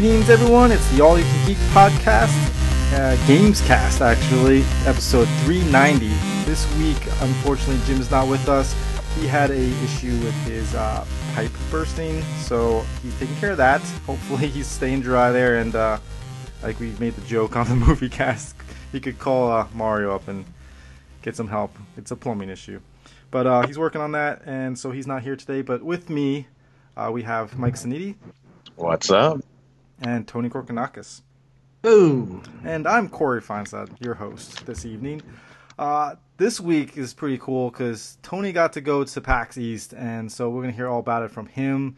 Greetings, everyone. It's the All You Can Geek podcast, uh, Gamescast, actually, episode 390. This week, unfortunately, Jim's not with us. He had a issue with his uh, pipe bursting, so he's taking care of that. Hopefully, he's staying dry there, and uh, like we made the joke on the movie cast, he could call uh, Mario up and get some help. It's a plumbing issue, but uh, he's working on that, and so he's not here today. But with me, uh, we have Mike Saniti What's up? And Tony Korkanakis. Boom. And I'm Corey Feinstein, your host this evening. Uh, this week is pretty cool because Tony got to go to PAX East, and so we're gonna hear all about it from him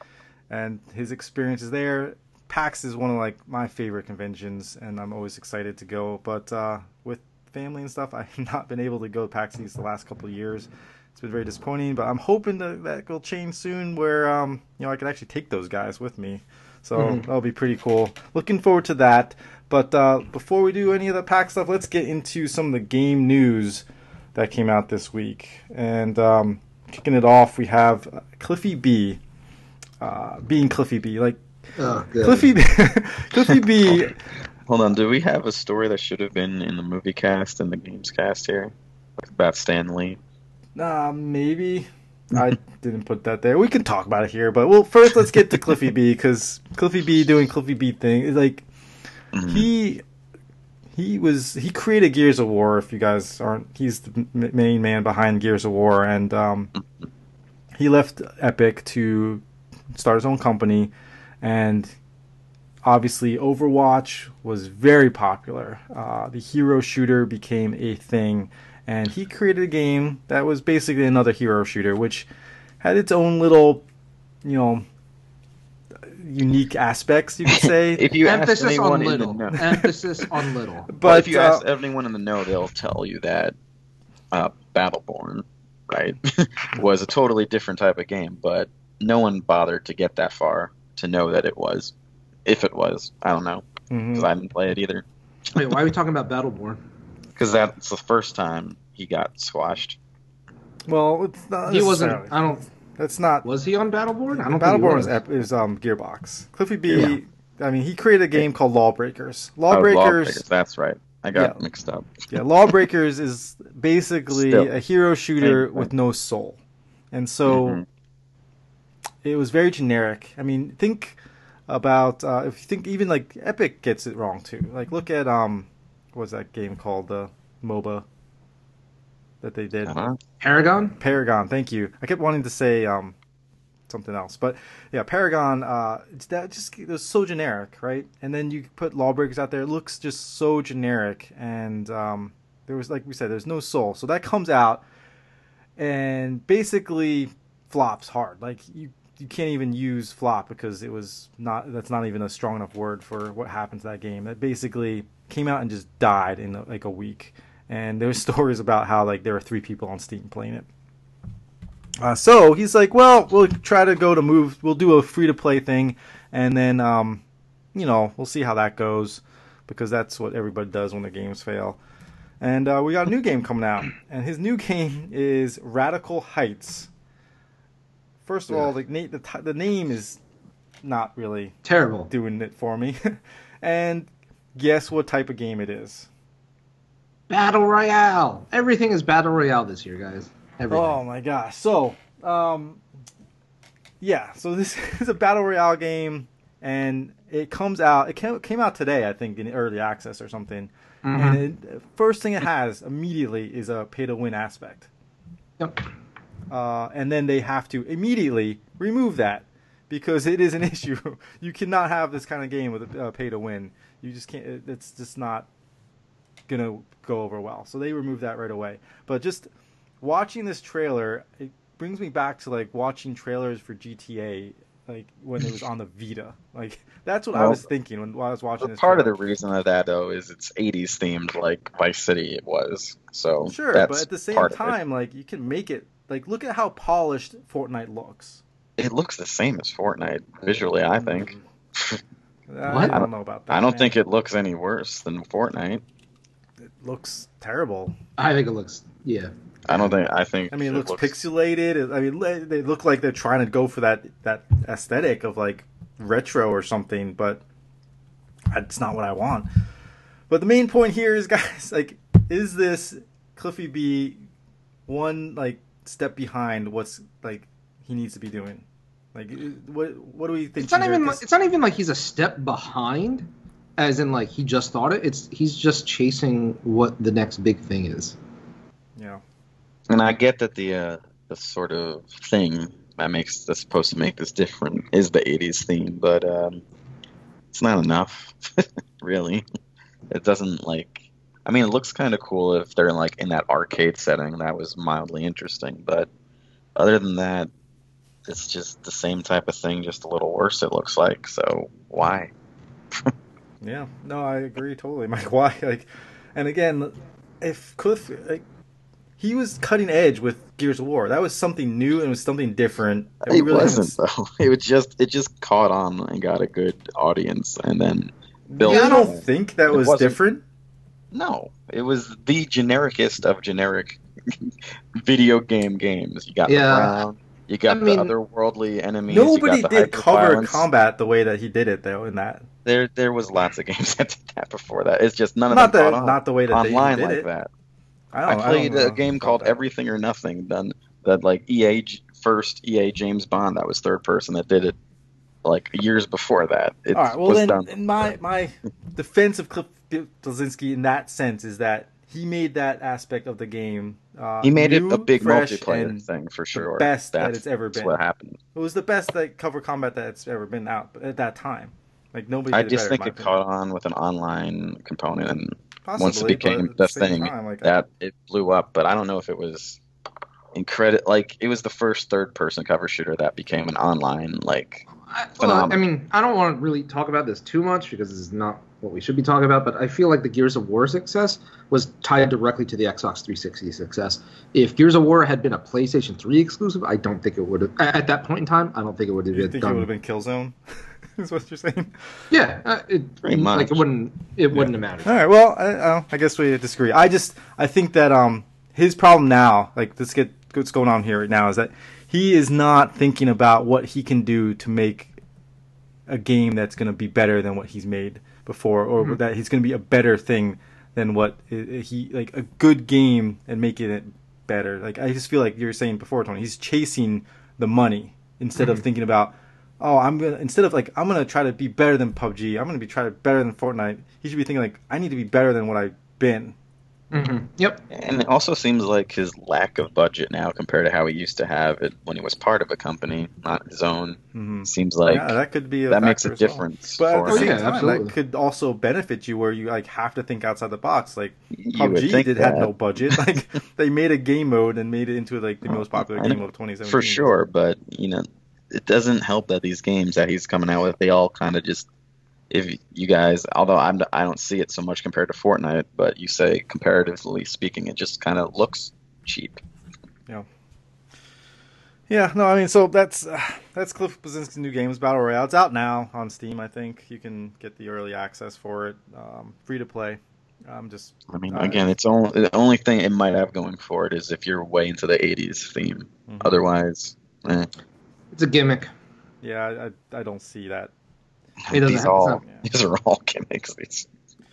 and his experiences there. PAX is one of like my favorite conventions, and I'm always excited to go. But uh, with family and stuff, I've not been able to go to PAX East the last couple of years. It's been very disappointing, but I'm hoping that that will change soon, where um, you know I can actually take those guys with me. So that'll be pretty cool. Looking forward to that. But uh, before we do any of the PAX stuff, let's get into some of the game news that came out this week. And um, kicking it off, we have Cliffy B. Uh, being Cliffy B. Like, Oh. Cliffy B. Cliffy B. Hold on, do we have a story that should have been in the movie cast and the games cast here? About Stan Lee? Uh, maybe. I didn't put that there. We can talk about it here, but well, first let's get to Cliffy B because Cliffy B doing Cliffy B thing is like Mhm. he he was he created Gears of War. If you guys aren't, he's the m- main man behind Gears of War, and um, he left Epic to start his own company, and obviously Overwatch was very popular. Uh, the hero shooter became a thing, and he created a game that was basically another hero shooter, which had its own little, you know, unique aspects. You could say. if you ask anyone on in the know, Emphasis on little. but but if you uh, ask anyone in the know, they'll tell you that uh, Battleborn, right, was a totally different type of game. But no one bothered to get that far to know that it was. If it was, I don't know, because I didn't play it either. Wait, why are we talking about Battleborn? Because that's the first time he got squashed. Well, it's not. He wasn't. I don't. That's not. Was he on Battleborn? I don't Battleborn think is, he was. ep- is um, Gearbox. Cliffy B. Yeah. I mean, he created a game called Lawbreakers. Oh, Lawbreakers. That's right. I got Yeah. mixed up. yeah, Lawbreakers is basically Still. a hero shooter Same with no soul, and so Mhm. it was very generic. I mean, think about uh, if you think even like Epic gets it wrong too. Like, look at um, what was that game called? The MOBA that they did. Uh-huh. Paragon. Paragon. Thank you. I kept wanting to say um, something else, but yeah, Paragon. Uh, that just it was so generic, right? And then you put Lawbreakers out there. It looks just so generic, and um, there was like we said, there's no soul. So that comes out and basically flops hard. Like you. You can't even use flop because it was not. That's not even a strong enough word for what happened to that game. That basically came out and just died in like a week. And there there's stories about how like there were three people on Steam playing it. Uh, so he's like, well, we'll try to go to move. We'll do a free to play thing, and then, um, you know, we'll see how that goes, because that's what everybody does when their games fail. And uh, we got a new game coming out, and his new game is Radical Heights. First of all, the, the, t- the name is not really Terrible. doing it for me. and guess what type of game it is? Battle Royale. Everything is Battle Royale this year, guys. Everything. Oh my gosh. So, um, yeah. So this is a battle royale game, and it comes out. It came, out today, I think, in early access or something. Mhm. And it, first thing it has immediately is a pay to win aspect, Yep. uh, and then they have to immediately remove that because it is an issue. You cannot have this kind of game with a uh, pay to win. You just can't. it- It's just not gonna go over well. So they removed that right away. But just watching this trailer, it brings me back to like watching trailers for GTA, like when it was on the Vita. Like that's what I was thinking when, while I was watching this. part of the reason of that though is it's 80s themed like Vice City it was. So sure, but at the same part of it. time, like you can make it. Like look at how polished Fortnite looks. it looks the same as Fortnite visually. I think. Mm. Uh, I don't know about that. I don't man. think it looks any worse than Fortnite. it looks terrible. I think it looks. Yeah. I don't think. I think. I mean, it looks pixelated. I mean, they look like they're trying to go for that that aesthetic of like retro or something, but that's not what I want. But the main point here is, guys, like, is this Cliffy B one like step behind what's like he needs to be doing? Like, what what do we think? It's not even. This- It's not even like he's a step behind, as in like he just thought it. It's he's just chasing what the next big thing is. yeah. And I get that the uh, the sort of thing that makes that's supposed to make this different is the '80s theme, but um, it's not enough, really. It doesn't like. I mean, it looks kind of cool if they're like in that arcade setting. That was mildly interesting, but other than that, it's just the same type of thing, just a little worse. It looks like. So why? Yeah, no, I agree totally, Mike. Why? Like, and again, if Cliff, like, he was cutting edge with Gears of War. That was something new and it was something different. that It really wasn't haven't- though. It was just it just caught on and got a good audience, and then built. You Yeah, I don't don't- think that It was wasn't- different? No, it was the genericest of generic video game games. You got Yeah. You got I mean- the otherworldly enemies. Nobody got the did cover hyper-violence. combat the way that he did it, though. In that, There, there was lots of games that did that before that. It's just none of not them the not the way that they online did like it. that. I, I played I a game called. Everything or Nothing. Then that like EA first EA James Bond that was third person that did it like years before that. It All right. Well, then, done. in my my defense of Cliff Bleszinski in that sense is that he made that aspect of the game. Uh, He made it a big fresh, multiplayer thing for sure. best that it's ever that's been. what happened. It was the best like cover combat that's ever been out at that time. Like nobody. I just it think it opinion. caught on with an online component, and Possibly, once it became at the thing, time, like, that it blew up. But I don't know if it was incredible. Like it was the first third-person cover shooter that became an online like. I, well, I mean, I don't want to really talk about this too much because this is not what we should be talking about. But I feel like the Gears of War success was tied directly to the Xbox 360 success. If Gears of War had been a PlayStation 3 exclusive, I don't think it would have. At that point in time, I don't think it would have You been think it would have been Killzone? is what you're saying? Yeah, uh, it, Pretty like it wouldn't. It wouldn't have mattered. All right. Well, I, I, I guess we disagree. I just I think that um his problem now, like let's get what's going on here right now, is that he is not thinking about what he can do to make a game that's going to be better than what he's made before, or Mm-hmm. that he's going to be a better thing than what he like a good game and making it better. Like I just feel like you were saying before, Tony. He's chasing the money instead Mm-hmm. of thinking about. Oh, I'm gonna instead of like I'm gonna try to be better than PUBG. I'm gonna be try to better than Fortnite. He should be thinking like I need to be better than what I've been. Hmm Yep. And it also seems like his lack of budget now compared to how he used to have it when he was part of a company, not his own. hmm Seems like yeah, that could be a that makes a factor well. difference. But at the same yeah, time, absolutely. that could also benefit you where you like have to think outside the box. Like You PUBG did had that. no budget. Like they made a game mode and made it into like the most popular I game know. of 2017. for sure, but you know, it doesn't help that these games that he's coming out with, they all kind of just. If you guys, although I'm, I don't see it so much compared to Fortnite, but you say comparatively speaking, it just kind of looks cheap. Yeah, Yeah, no, I mean, so that's uh, that's Cliff Bleszinski's new games, Battle Royale. It's out now on Steam. I think you can get the early access for it, um, free to play. I'm just I mean, Uh, again, it's only the only thing it might have going for it is if you're way into the '80s theme. Mhm. Otherwise, eh, It's a gimmick. yeah, I, I don't see that. It doesn't these have- all it's these are all gimmicks. These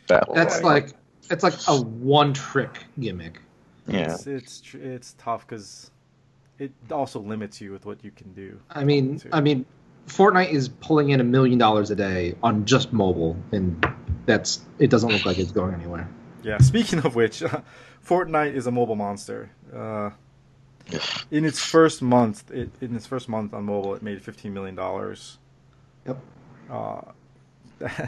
battle That's royale. like it's like a one-trick gimmick. yeah. It's it's it's tough because it also limits you with what you can do. I mean, Too. I mean, Fortnite is pulling in a million dollars a day on just mobile, and that's it. Doesn't look like it's going anywhere. Yeah. Speaking of which, Fortnite is a mobile monster. Uh, in its first month, it, in its first month on mobile, it made fifteen million dollars. Yep. Uh,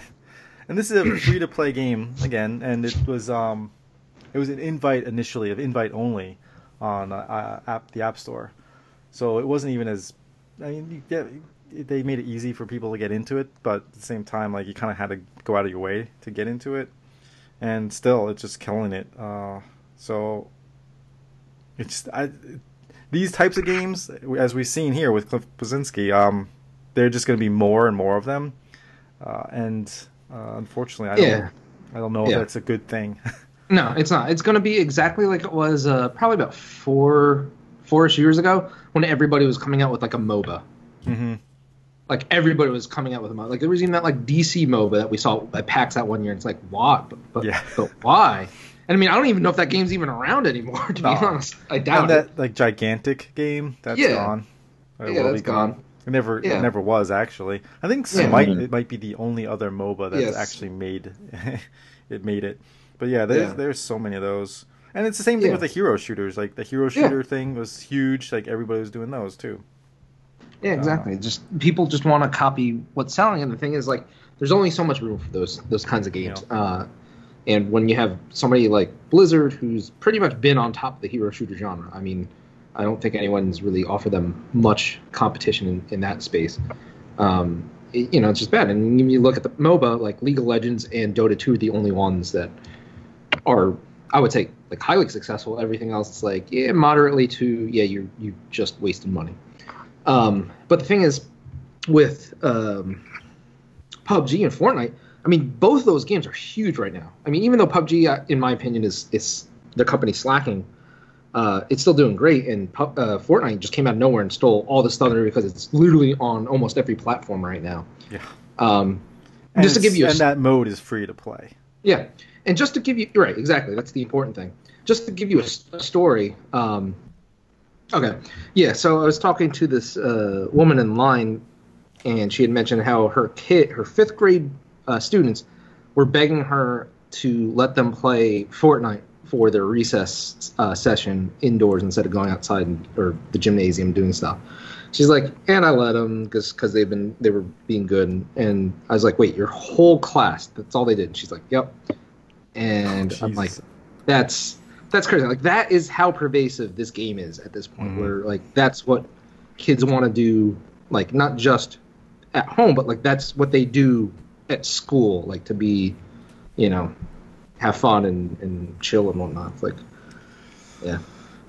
and this is a free to play game again, and it was um, it was an invite initially, of invite only, on uh, uh, app the App Store. So it wasn't even as, I mean, you they made it easy for people to get into it, but at the same time, like you kind of had to go out of your way to get into it, and still, it's just killing it. Uh, so it's I, these types of games, as we've seen here with Cliff Bleszinski, um, they're just going to be more and more of them, uh, and uh, unfortunately, I don't, Yeah. I don't know if Yeah. that's a good thing. No, it's not. It's going to be exactly like it was uh, probably about four, four-ish years ago when everybody was coming out with like a MOBA. hmm like everybody was coming out with a MOBA. Like there was even that like DC MOBA that we saw at PAX that one year. And it's like why? But but, Yeah. but why? And I mean, I don't even know if that game's even around anymore. To No. be honest, I doubt And it. that like gigantic game that's Yeah. gone. Yeah, that's gone. gone. It never Yeah. it never was actually. I think Yeah. Smite Mhm. it might be the only other MOBA that's Yes. actually made it made it. But yeah, there's Yeah. there's so many of those. And it's the same thing Yeah. with the hero shooters. Like the hero Yeah. shooter thing was huge. Like everybody was doing those too. Yeah, exactly. Just people just want to copy what's selling, and the thing is, like, there's only so much room for those those kinds of games. Uh, and when you have somebody like Blizzard, who's pretty much been on top of the hero shooter genre, I mean, I don't think anyone's really offered them much competition in, in that space. Um, it- you know, it's just bad. And when you look at the MOBA, like League of Legends and Dota 2 are the only ones that are, I would say, like highly successful. Everything else is like, yeah, moderately to, yeah, you're you just wasted money. Um, but the thing is, with um, PUBG and Fortnite, I mean, both of those games are huge right now. I mean, even though PUBG, uh, in my opinion, is is the company slacking, uh, it's still doing great. And uh, Fortnite just came out of nowhere and stole all this thunder because it's literally on almost every platform right now. Yeah. Um, just to give you a and that mode is free to play. yeah, and just to give you right, exactly. That's the important thing. Just to give you a story. Um, okay, yeah. So I was talking to this uh, woman in line, and she had mentioned how her kid, her fifth grade uh, students, were begging her to let them play Fortnite for their recess uh, session indoors instead of going outside and, or the gymnasium doing stuff. She's like, and I let them because because they've been they were being good, and, and I was like, wait, your whole class, that's all they did. And she's like, yep. And I'm like, that's that's crazy. Like that is how pervasive this game is at this point. Mhm. Where like that's what kids want to do, like not just at home, but like that's what they do at school, like to be, you know, have fun and, and chill and whatnot. Like, yeah,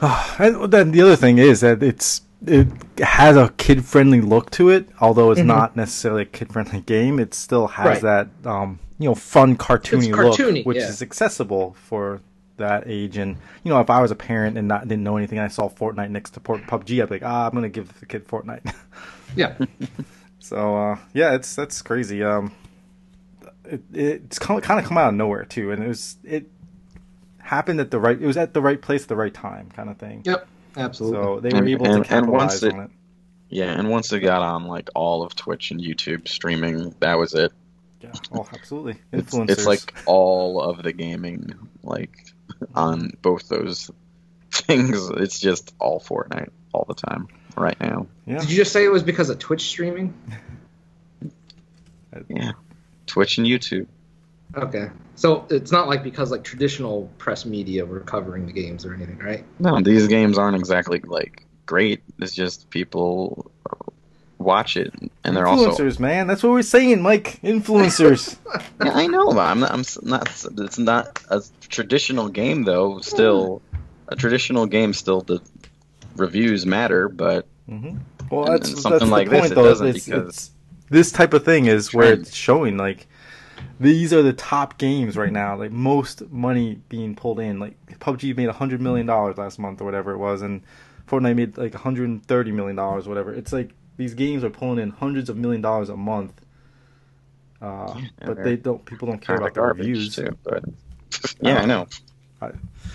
and then the other thing is that it's it has a kid friendly look to it, although it's Mhm. not necessarily a kid friendly game. It still has Right. that um, you know fun cartoony, cartoony, look, which yeah. is accessible for that age. And you know, if I was a parent and not didn't know anything, and I saw Fortnite next to PUBG, I'd be like, ah, I'm gonna give the kid Fortnite. yeah, so uh, yeah, it's that's crazy. Um, it, it's kind of come out of nowhere too, and it was it happened at the right. It was at the right place at the right time, kind of thing. yep, absolutely. So they were And- able and- to and once capitalize it- on it. Yeah, and once it got on like all of Twitch and YouTube streaming, that was it. Yeah. Oh, absolutely. It's, Influencers. it's like all of the gaming, like on both those things. It's just all Fortnite all the time right now. yeah. Did you just say it was because of Twitch streaming? Yeah, Twitch and YouTube. Okay, so it's not like because like traditional press media were covering the games or anything, right? No, these games aren't exactly like great. It's just people watch it, and they're also. influencers, man. That's what we're saying, Mike. Influencers. Yeah, I know. I'm not. I'm not. It's not a traditional game though. Still, a traditional game still the reviews matter, but hmm Well, And- that's and something that's like the this, point, it though. doesn't It's, because- it's, this type of thing is where it's showing like these are the top games right now. Like most money being pulled in. Like PUBG made a hundred million dollars last month or whatever it was, and Fortnite made like 130 million dollars, whatever. It's like these games are pulling in hundreds of million dollars a month. Uh, Yeah, but they're don't. People don't care about the reviews. too. But yeah, I know.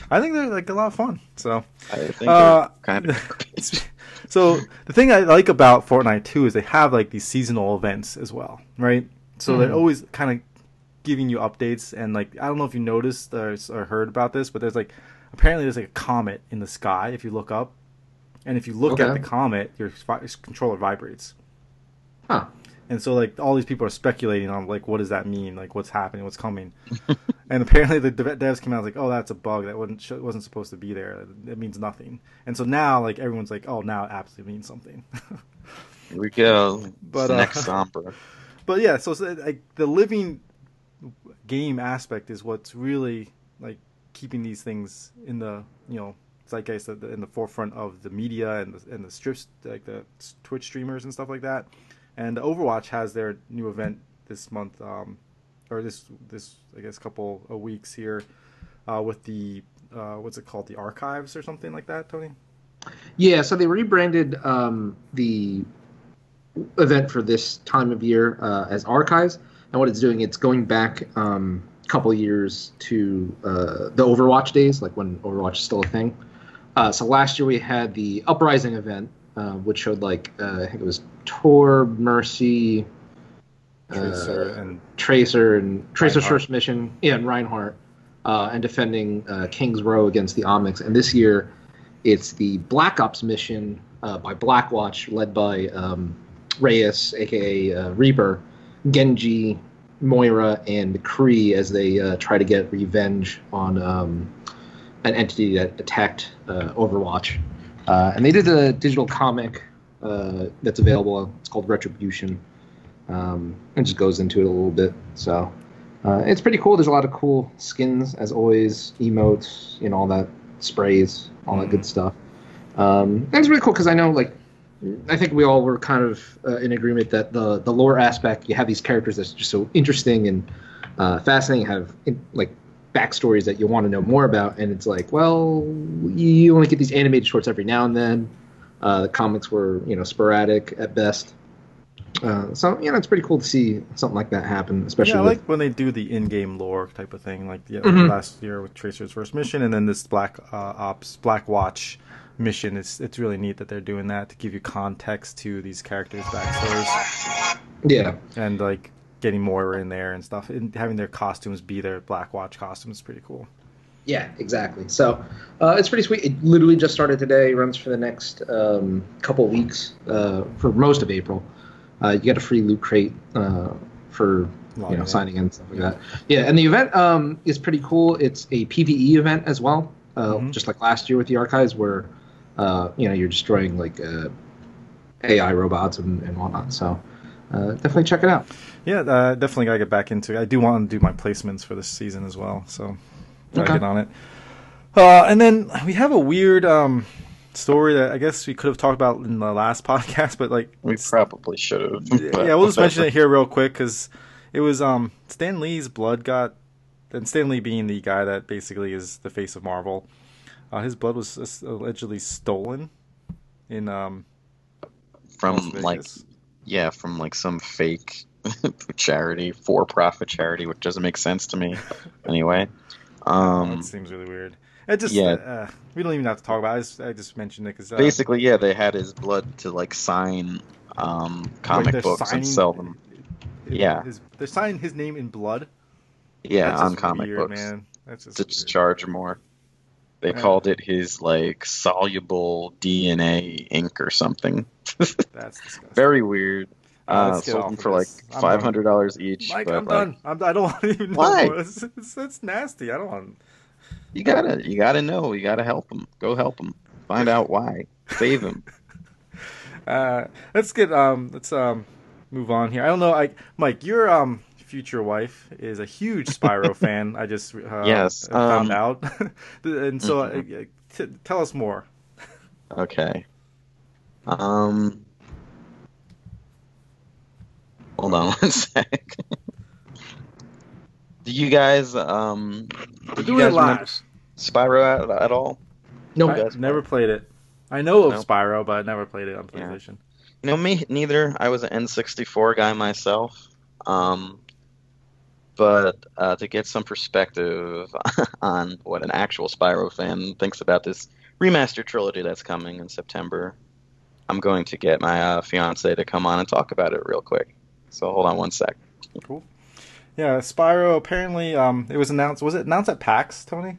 I think they're like a lot of fun. So. I think Uh, kind of. so the thing I like about Fortnite too is they have like these seasonal events as well, right? So they're Mhm. always kind of giving you updates and like I don't know if you noticed or, or heard about this, but there's like apparently there's like a comet in the sky if you look up, and if you look at the comet, your vi- controller vibrates. Huh. And so like all these people are speculating on like what does that mean, like what's happening, what's coming. and apparently the devs came out like, oh, that's a bug that wasn't wasn't supposed to be there. It means nothing. And so now like everyone's like, oh, now it absolutely means something. Here we go. But, But uh, next Sombra. but yeah, so, so like the living game aspect is what's really like keeping these things in the you know zeitgeist the, in the forefront of the media and the, and the strips like the Twitch streamers and stuff like that. And Overwatch has their new event this month, um, or this this I guess couple of weeks here, uh, with the uh, what's it called, the archives or something like that, Tony. Yeah, so they rebranded um, the event for this time of year uh, as archives, and what it's doing, it's going back um, a couple years to uh, the Overwatch days, like when Overwatch is still a thing. Uh, so last year we had the Uprising event, uh, which showed like uh, I think it was Tor, Mercy, Tracer uh, and Tracer and Tracer's Reinhardt. first mission, yeah, and Reinhardt, uh, and defending uh, King's Row against the Omnics. And this year, it's the Black Ops mission uh, by Blackwatch, led by um, Reyes, aka uh, Reaper, Genji, Moira, and McCree, as they uh, try to get revenge on um, an entity that attacked uh, Overwatch. Uh, and they did a digital comic uh, that's available. It's called Retribution. Um, it just goes into it a little bit. So uh, it's pretty cool. There's a lot of cool skins, as always, emotes, you know, all that sprays, all that good stuff. Um, and it's really cool because I know, like, I think we all were kind of uh, in agreement that the the lore aspect, you have these characters that's just so interesting and uh, fascinating, have in, like backstories that you want to know more about, and it's like, well, you only get these animated shorts every now and then. Uh, the comics were, you know, sporadic at best. Uh, so you know, it's pretty cool to see something like that happen, especially yeah, I with like when they do the in-game lore type of thing, like yeah, Mhm. last year with Tracer's first mission, and then this Black uh, Ops Black Watch mission. It's it's really neat that they're doing that to give you context to these characters' backstories yeah. and like getting Moira in there and stuff, and having their costumes be their Black Watch costumes is pretty cool. Yeah, exactly. So uh, it's pretty sweet. It literally just started today. Runs for the next um, couple weeks uh, for most of April. Uh, you get a free loot crate uh, for you know in. signing in and stuff like that. Yeah, and the event um, is pretty cool. It's a PVE event as well, uh, Mhm. just like last year with the archives, where uh, you know you're destroying like uh, AI robots and, and whatnot. So uh, definitely check it out. Yeah, uh, definitely gotta get back into it. I do want to do my placements for this season as well, so Okay. get on it. Uh, and then we have a weird um, story that I guess we could have talked about in the last podcast, but like We probably should have. yeah, we'll just mention it here real quick because it was um Stan Lee's blood got, and Stan Lee being the guy that basically is the face of Marvel, uh, his blood was allegedly stolen in um from like yeah, from like some fake charity, for-profit charity, which doesn't make sense to me. Anyway, um, that seems really weird. It just yeah. uh, we don't even have to talk about. it. I just, I just mentioned it because uh, basically, yeah, they had his blood to like sign um, comic they're books signing- and sell them. Yeah. his, they're signing his name in blood. Yeah, on comic weird, books man. That's just to weird. charge more. They Yeah. called it his like soluble DNA ink or something. That's disgusting. Very weird. Uh, Uh, sold them for like five hundred dollars each. Mike, but I'm like, done. I'm, I don't want to even know Why? more. It's, it's, it's nasty. I don't want. You gotta, you gotta know. You gotta help him. Go help him. Find out why. Save him. Uh, let's get um, let's um, move on here. I don't know. I Mike, your um, future wife is a huge Spyro fan. I just uh, Yes, found um, out, and so uh, mhm. t- tell us more. Okay. Um. Hold on one sec. Do you guys um? Do you doing guys it live. Spyro at, at all? No, I guys- never played it. I know of No. Spyro, but I never played it on Yeah. PlayStation. You know, me neither. I was an N64 guy myself. Um, but uh, to get some perspective on what an actual Spyro fan thinks about this remastered trilogy that's coming in September, I'm going to get my uh, fiance to come on and talk about it real quick. So hold on one sec. Cool. Yeah, Spyro. Apparently, um, it was announced. Was it announced at PAX, Tony?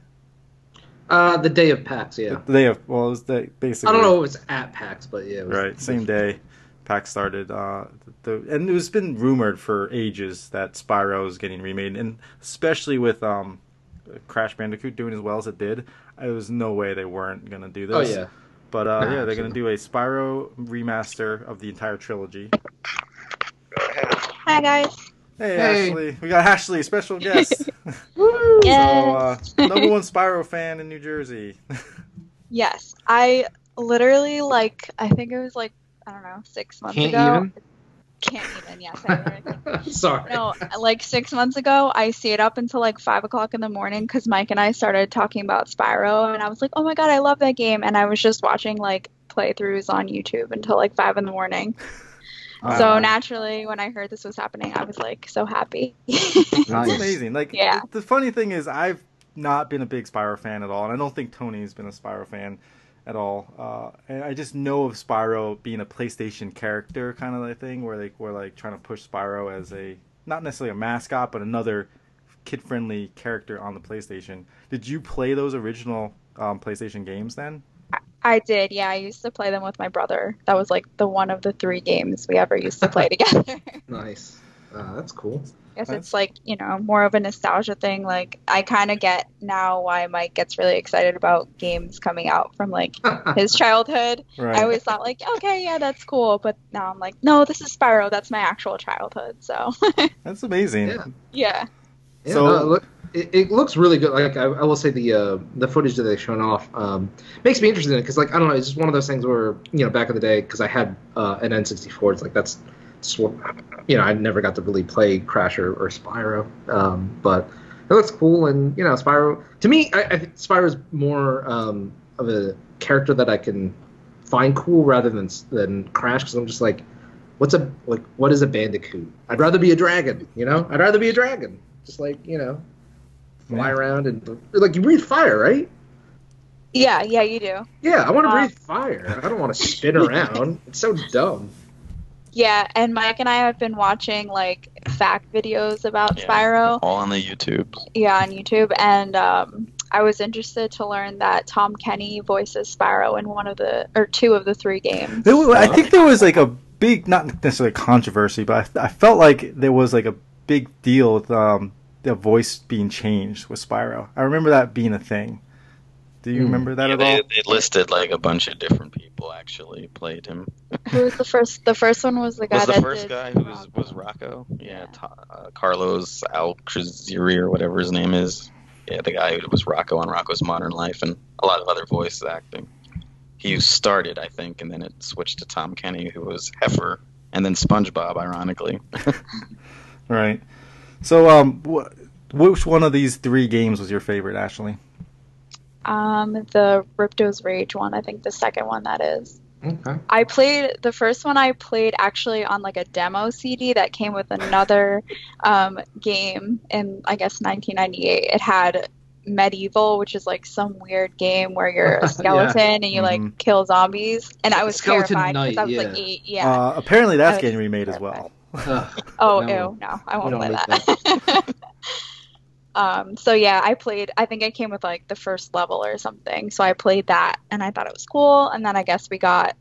uh, the day of PAX. Yeah, The day of. Well, it was the basically. I don't know if it was at PAX, but yeah, it was, Right, same day. PAX started. Uh, the and it's been rumored for ages that Spyro is getting remade, and especially with um, Crash Bandicoot doing as well as it did, there was no way they weren't gonna do this. Oh yeah, But uh, Nah, yeah, they're gonna do a Spyro remaster of the entire trilogy. Hi guys. Hey, Hey. Ashley, we got Ashley, special guest. Yes. So, uh, number one Spyro fan in New Jersey. Yes. I literally like I think it was like I don't know, six months Can't ago. even? Can't even, yes. I literally- Sorry. no, like six months ago, I stayed up until like five o'clock in the morning because Mike and I started talking about Spyro, and I was like, "Oh my god, I love that game!" And I was just watching like playthroughs on YouTube until like five in the morning. So naturally, when I heard this was happening, I was like so happy. It's Nice. amazing. Like Yeah. the, funny thing is, I've not been a big Spyro fan at all, and I don't think Tony's been a Spyro fan at all. Uh, and I just know of Spyro being a PlayStation character kind of thing, where they were like trying to push Spyro as a not necessarily a mascot, but another kid-friendly character on the PlayStation. Did you play those original um, PlayStation games then? I did, yeah. I used to play them with my brother. That was like the one of the three games we ever used to play together. Nice. Uh, that's cool. guess it's like you know more of a nostalgia thing like i kind of get now why mike gets really excited about games coming out from like his childhood Right. i always thought like okay yeah that's cool but now i'm like no this is spyro that's my actual childhood so That's amazing. Yeah. yeah Yeah, So- no, look, it, looks really good. Like I, I will say, the uh, the footage that they've shown off um, makes me interested in it because, like, I don't know, it's just one of those things where you know, back in the day, because I had uh, an N64, it's like that's, you know, I never got to really play Crash or, or Spyro, um, but it looks cool, and you know, Spyro to me, I, I think Spyro is more um, of a character that I can find cool rather than than Crash because I'm just like. What's a like? What is a bandicoot? I'd rather be a dragon. You know, I'd rather be a dragon. Just like you know, fly Yeah. around and like you breathe fire, right? yeah yeah you do Yeah, I want to Uh, breathe fire. I don't want to spin around. It's so dumb. yeah and mike and i have been watching like fact videos about Yeah. spyro All on the YouTube. yeah on youtube and um I was interested to learn that Tom Kenny voices Spyro in one of the or two of the three games. There wa- I think there was like a big, not necessarily controversy, but I, I felt like there was like a big deal with um, the voice being changed with Spyro. I remember that being a thing. Do you Hmm. remember that Yeah, at they, all? they listed like a bunch of different people actually played him. Who was the first? The first one was the guy Was the that first did guy who was was Rocko? Yeah, Ta- uh, Carlos Alazraqui or whatever his name is. Yeah, the guy who was Rocko on Rocko's Modern Life and a lot of other voice acting. He started, I think, and then it switched to Tom Kenny, who was Heffer, and then SpongeBob, ironically. Right. So, um, wh- which one of these three games was your favorite, Ashley? Um, the Ripto's Rage one. I think the second one that is. Okay. I played the first one. I played actually on like a demo CD that came with another um, game in I guess 1998. It had MediEvil, which is like some weird game where you're a Yeah. skeleton and you like kill zombies. And I was Skeleton terrified because I was yeah. like eight. Yeah. Uh, apparently, that's getting remade as well. Ugh. oh, no. ew, no, I won't play make that. um, so yeah, I played. I think I came with like the first level or something. So I played that, and I thought it was cool. And then I guess we got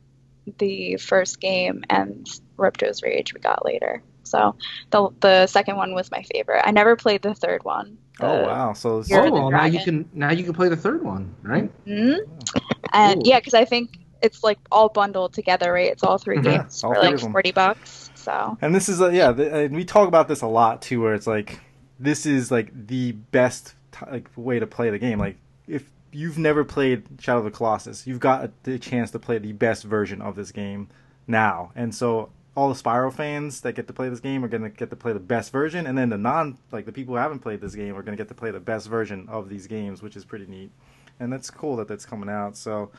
the first game and Ripto's Rage we got later. So the the second one was my favorite. I never played the third one. oh The- wow! So it's- oh well, now you can now you can play the third one, right? Mhm. And Cool. yeah, because I think it's like all bundled together, right? It's all 3 Mhm. games All for three like forty bucks. So And this is uh, yeah, the, and we talk about this a lot too, where it's like this is like the best like way to play the game. Like if you've never played Shadow of the Colossus, you've got the chance to play the best version of this game now. And so all the Spyro fans that get to play this game are gonna get to play the best version, and then the non like the people who haven't played this game are gonna get to play the best version of these games, which is pretty neat. And that's cool that that's coming out. So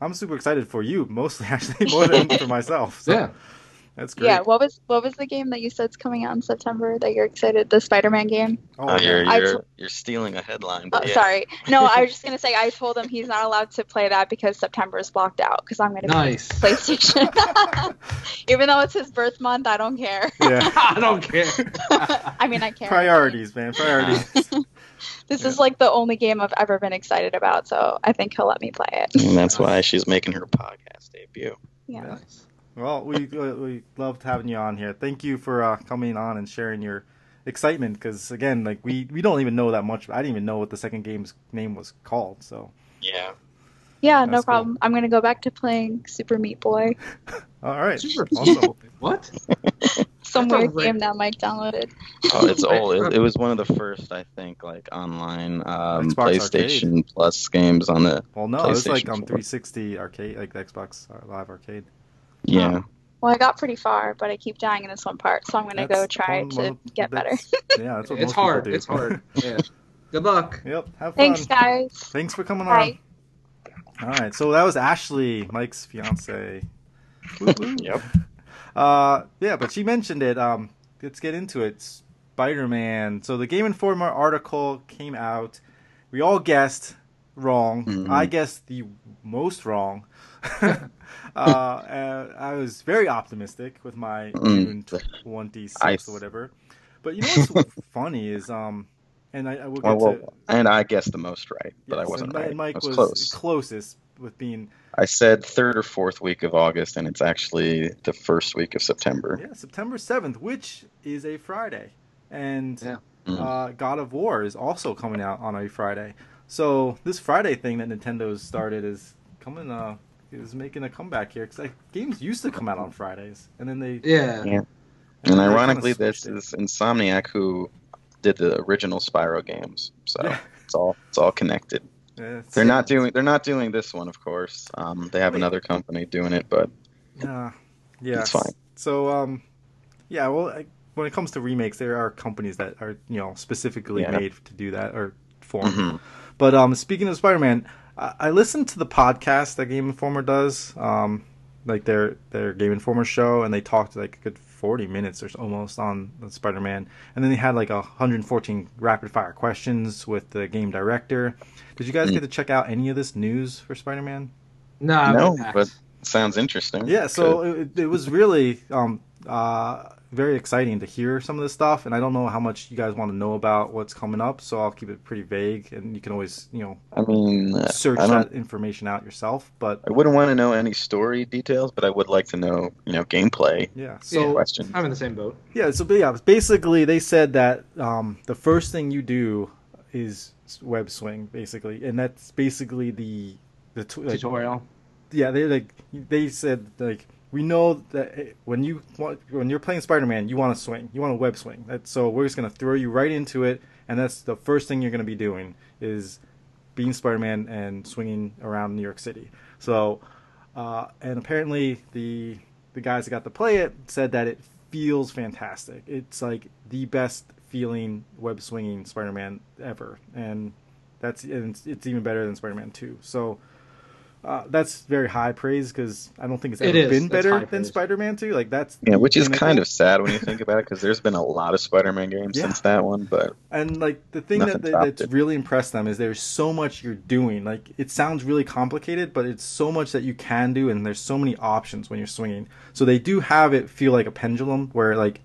I'm super excited for you, mostly actually more than for myself. So Yeah. That's great. yeah, what was what was the game that you said's coming out in September that you're excited? The Spider-Man game. Oh, Uh, you're you're, t- you're stealing a headline. Oh, But yeah. sorry. No, I was just gonna say I told him he's not allowed to play that because September is blocked out because I'm gonna Nice. be PlayStation. Even though it's his birth month, I don't care. yeah. I don't care. I mean, I care. Priorities, man. Priorities. This is like the only game I've ever been excited about, so I think he'll let me play it. And that's why she's making her podcast debut. Yeah. Nice. Well, we uh, we loved having you on here. Thank you for uh, coming on and sharing your excitement. Because again, like we we don't even know that much. I didn't even know what the second game's name was called. So Yeah. Yeah, That's no cool. problem. I'm gonna go back to playing Super Meat Boy. all right, Super awesome. What? Some weird ra- game that Mike downloaded. Oh, it's old. It, it was one of the first, I think, like online um, Xbox PlayStation Plus games on the. Well, no, it was like on um 360 arcade, like the Xbox Live Arcade. Yeah. Well, I got pretty far, but I keep dying in this one part, so I'm gonna go try to one- get better. Yeah, that's what It's most hard. do. It's hard. Yeah. Good luck. yep. Have fun. Thanks, guys. Thanks for coming Bye. on. All right, so that was Ashley, Mike's fiance. Yep. Uh, yeah, but she mentioned it. Um, let's get into it. Spider-Man. So the Game Informer article came out. We all guessed wrong. Mhm. I guess the most wrong. uh, and I was very optimistic with my Mm. June twenty I- sixth or whatever. But you know what's funny is um, and I, I will get Well, well, to. and I guessed the most right, but I wasn't and, right. and Mike I was, was close. closest with being I said third or fourth week of August, and it's actually the first week of September. yeah September seventh, which is a Friday, and Yeah. Mm. uh, God of War is also coming out on a Friday. So this Friday thing that Nintendo's started is coming. Uh, is making a comeback here because like, games used to come out on Fridays, and then they Yeah. Yeah. and And ironically, kinda this switched it. is Insomniac who did the original Spyro games, so Yeah. it's all it's all connected. Yeah, it's- They're not doing they're not doing this one, of course. Um, they have Wait. another company doing it, but Uh, yeah, It's fine. So, um, yeah, well, I, when it comes to remakes, there are companies that are you know specifically Yeah. made to do that or formed. Mhm. But um, speaking of Spider-Man, I, I listened to the podcast that Game Informer does, um, like their their Game Informer show, and they talked like a good forty minutes or so, almost on the Spider-Man, and then they had like a 114 rapid fire questions with the game director. Did you guys Mm. get to check out any of this news for Spider-Man? No, no, but sounds interesting. Yeah, so it, it was really um, uh, very exciting to hear some of this stuff, and I don't know how much you guys want to know about what's coming up, so I'll keep it pretty vague, and you can always, you know, I mean, uh, search I don't. that information out yourself. But I wouldn't want to know any story details, but I would like to know, you know, gameplay yeah, so Yeah. questions. I'm in the same boat. yeah, so but yeah, basically they said that um, the first thing you do is web swing, basically, and that's basically the the tw- like, Tutorial. yeah, they like they said like we know that eh, when you want when you're playing Spider-Man, you want to swing, you want to web swing. So we're just gonna throw you right into it, and that's the first thing you're gonna be doing is being Spider-Man and swinging around New York City. So, uh, and apparently the the guys that got to play it said that it feels fantastic. It's like the best feeling web swinging Spider-Man ever, and that's and it's, it's even better than Spider-Man Two. So. Uh, that's very high praise because I don't think it's ever is. been better than praise. Spider-Man Two. Like that's Yeah, which is kind of sad when you think about it, because there's been a lot of Spider-Man games Yeah. since that one. But And like the thing that, Nothing that that's it. really impressed them is there's so much you're doing. Like it sounds really complicated, but it's so much that you can do, and there's so many options when you're swinging. So they do have it feel like a pendulum, where like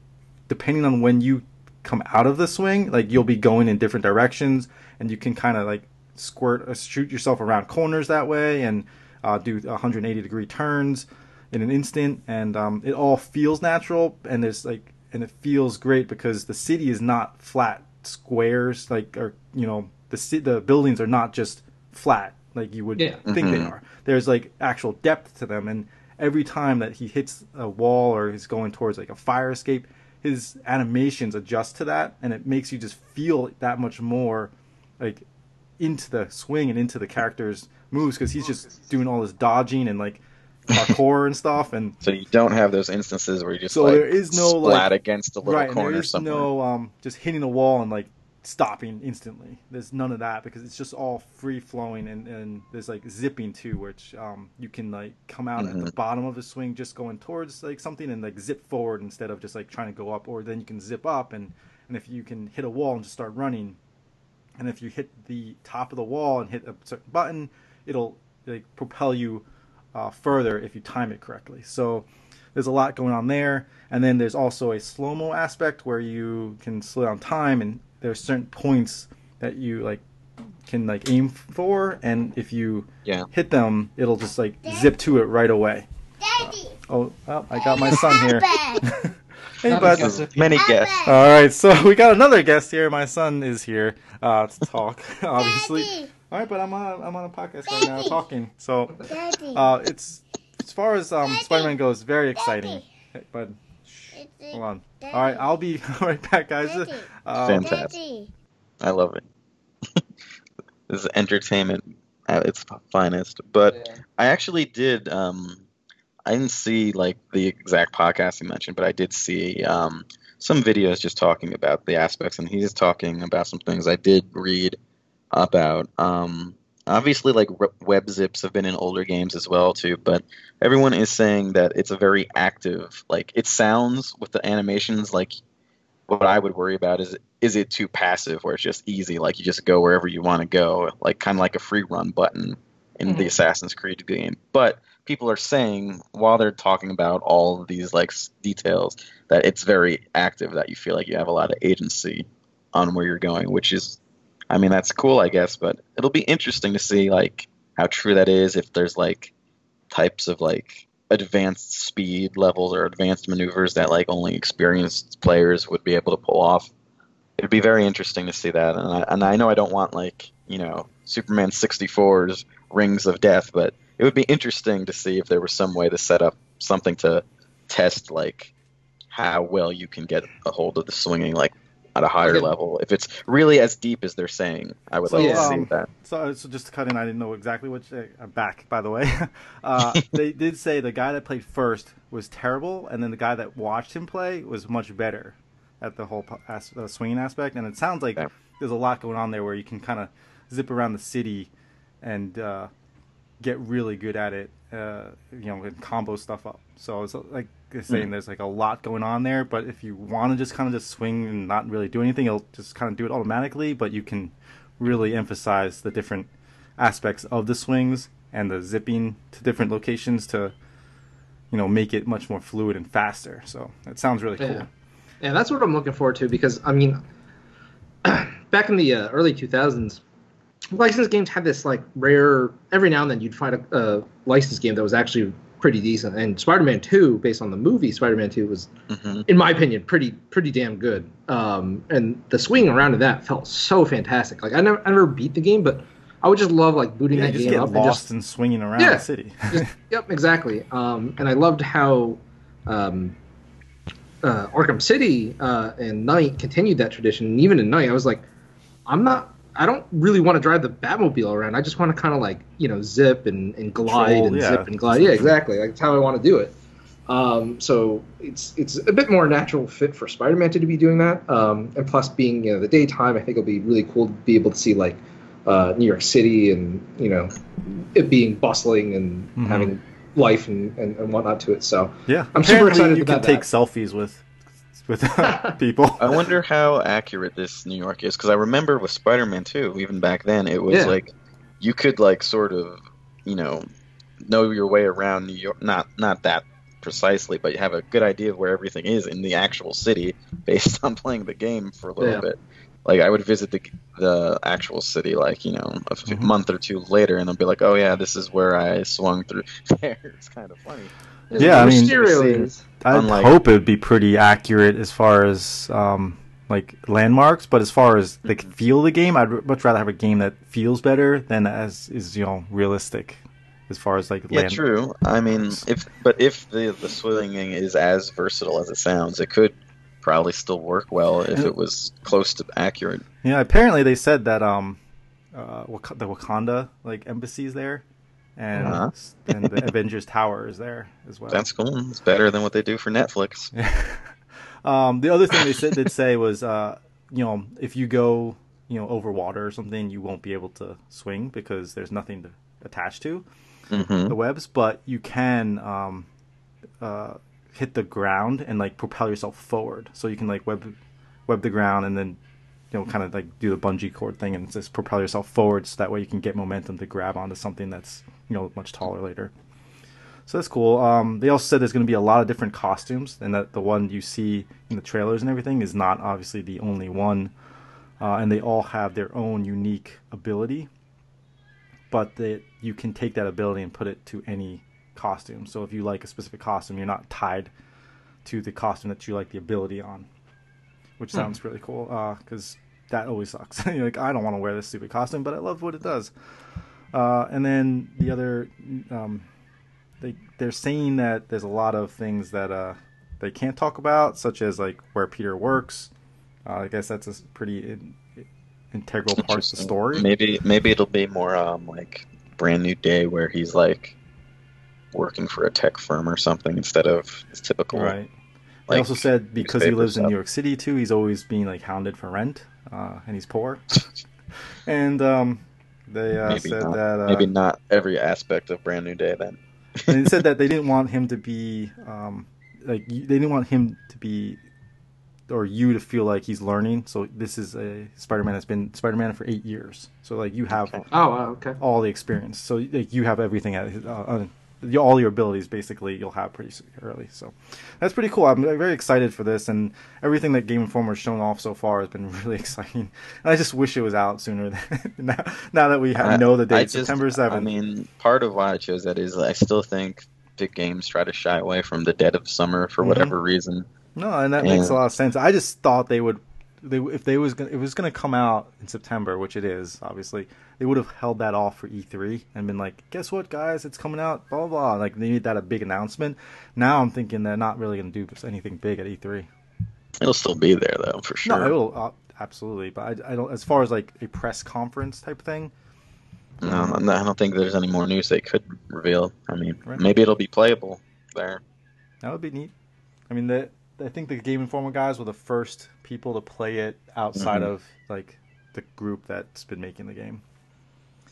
depending on when you come out of the swing, like you'll be going in different directions, and you can kind of like squirt, uh, shoot yourself around corners that way, and uh, do 180 degree turns in an instant, and um, it all feels natural, and there's like, and it feels great because the city is not flat squares, like or you know the ci- the buildings are not just flat like you would Yeah. think they Mhm. are. There's like actual depth to them, and every time that he hits a wall or he's going towards like a fire escape, his animations adjust to that, and it makes you just feel that much more like into the swing and into the character's moves because he's just doing all this dodging and like parkour and stuff, and so you don't have those instances where you just So like there is no, splat like- against a little right, corner there is somewhere. no um just hitting a wall and like stopping instantly. There's none of that because it's just all free flowing and, and there's like zipping too, which um you can like come out at the Mhm. bottom of the swing just going towards like something and like zip forward instead of just like trying to go up, or then you can zip up and and if you can hit a wall and just start running, and if you hit the top of the wall and hit a certain button, it'll like propel you uh, further if you time it correctly. So there's a lot going on there, and then there's also a slow mo aspect where you can slow down time, and there's certain points that you like can like aim for, and if you Yeah. hit them, it'll just like zip to it right away. Daddy. Oh, well, I got my son here. hey, Not bud. Many guests. All right, so we got another guest here. My son is here uh, to talk, obviously. Daddy. All right, but I'm on I'm on a podcast right now talking. So uh, it's as far as um, Spider-Man goes, very exciting. Daddy. Hey, bud, Daddy. hold on. Daddy. All right, I'll be right back, guys. Daddy. Um, Fantastic. Daddy. I love it. this is entertainment at its finest. But Yeah. I actually did. Um, I didn't see like the exact podcast you mentioned, but I did see um, some videos just talking about the aspects, and he's talking about some things I did read about um, obviously like re- web zips have been in older games as well too but everyone is saying that it's a very active like it sounds with the animations like what i would worry about is is it too passive where it's just easy like you just go wherever you want to go like kind of like a free run button in Mhm. the assassin's creed game but people are saying while they're talking about all these like details that it's very active that you feel like you have a lot of agency on where you're going which is I mean, that's cool, I guess, but it'll be interesting to see like how true that is. If there's like types of like advanced speed levels or advanced maneuvers that like only experienced players would be able to pull off. It'd be very interesting to see that, and I, and I know I don't want like you know Superman 64's Rings of Death, but it would be interesting to see if there was some way to set up something to test like how well you can get a hold of the swinging like at a higher Okay. level. If it's really as deep as they're saying, I would So, like to yeah. see um, that. So, so just to cut in, I didn't know exactly which. I'm back, by the way. Uh, they did say the guy that played first was terrible, and then the guy that watched him play was much better at the whole as- uh, swinging aspect. And it sounds like Yeah. there's a lot going on there where you can kind of zip around the city and uh, get really good at it. Uh, you know, and combo stuff up. So it's like saying, Mm. there's like a lot going on there. But if you want to just kind of just swing and not really do anything, it'll just kind of do it automatically. But you can really emphasize the different aspects of the swings and the zipping to different locations to you know make it much more fluid and faster so it sounds really cool Yeah. Yeah, that's what I'm looking forward to because I mean, back in the uh, early 2000s, licensed games had this like rare. Every now and then, you'd find a, a licensed game that was actually pretty decent. And Spider-Man 2, based on the movie Spider-Man 2, was, hmm in my opinion, pretty pretty damn good. Um, and the swing around of that felt so fantastic. Like I never I never beat the game, but I would just love like booting yeah, that game get up and just and swinging around Yeah. the city just, yep, exactly. Um, and I loved how um, uh, Arkham City uh, and Knight continued that tradition. And even in Knight, I was like, I'm not. I don't really want to drive the Batmobile around. I just want to kind of like you know zip and, and glide Control, and yeah. zip and glide. Yeah, exactly. Like, that's how I want to do it. Um, so it's it's a bit more natural fit for Spider-Man to be doing that. Um, and plus, being you know the daytime, I think it'll be really cool to be able to see like uh, New York City and you know it being bustling and Mhm. having life and, and, and whatnot to it. So yeah I'm super excited you can about take that. selfies with with people I wonder how accurate this New York is because I remember with Spider-Man 2, even back then, it was Yeah. like you could like sort of, you know, know your way around New York. Not not that precisely, but you have a good idea of where everything is in the actual city based on playing the game for a little Yeah. bit. Like I would visit the the actual city, like you know, a f- Mhm. month or two later, and I'll be like, "Oh yeah, this is where I swung through." there, it's kind of funny. Yeah, I mean, Mysterio is. I'd Unlike- hope it would be pretty accurate as far as um, like landmarks, but as far as the Mm-hmm. feel of the game, I'd much rather have a game that feels better than as is you know realistic as far as like Yeah, land. true. I mean, if but if the the swinging is as versatile as it sounds, it could probably still work well if it was close to accurate. Yeah, apparently they said that um, uh, Wak- the Wakanda like embassies there, and Uh-huh. and the Avengers Tower is there as well. That's cool. It's better than what they do for Netflix. um, the other thing they said did say was, uh, you know, if you go, you know, over water or something, you won't be able to swing because there's nothing to attach to hmm the webs. But you can um, uh, hit the ground and like propel yourself forward, so you can like web web the ground and then you know kind of like do the bungee cord thing and just propel yourself forward, so that way you can get momentum to grab onto something that's you know much taller later. So that's cool. Um, they also said there's going to be a lot of different costumes, and that the one you see in the trailers and everything is not obviously the only one. Uh, and they all have their own unique ability, but that you can take that ability and put it to any costume. So if you like a specific costume, you're not tied to the costume that you like the ability on, which sounds really cool. Because that always sucks. you're like, I don't want to wear this stupid costume, but I love what it does. Uh, and then the other, um, they they're saying that there's a lot of things that uh, they can't talk about, such as like where Peter works. Uh, I guess that's a pretty in, integral part of the story. Maybe maybe it'll be more um like brand new day where he's like working for a tech firm or something instead of his typical Right. like he also said because he lives in. New York City too, he's always being like hounded for rent, uh, and he's poor. and um, They uh, maybe said not, that uh, maybe not every aspect of Brand New Day then. they said that they didn't want him to be um, like they didn't want him to be or you to feel like he's learning. So this is a Spider-Man that's been Spider-Man for eight years. So like you have Okay. Oh, wow, okay. all the experience. So like you have everything at his, uh, uh, all your abilities basically you'll have pretty early. So that's pretty cool. I'm very excited for this, and everything that Game Informer's shown off so far has been really exciting. And I just wish it was out sooner. Than, now, now that we have, know the date, just- September I mean, part of why I chose that is I still think big games try to shy away from the dead of summer for Mhm. whatever reason. No, and that makes a lot of sense. I just thought they would, they if they was gonna, it was going to come out in September, which it is obviously. They would have held that off for E3 and been like, "Guess what, guys? It's coming out." Blah blah blah. Like they made that a big announcement. Now I'm thinking they're not really going to do anything big at E E3. It'll still be there though, for sure. No, it will uh, absolutely, but I, I don't. As far as like a press conference type thing, No, not- I don't think there's any more news they could reveal. I mean, Right. maybe it'll be playable there. that would be neat. I mean, the I think the Game Informer guys were the first people to play it outside Mhm. of like the group that's been making the game.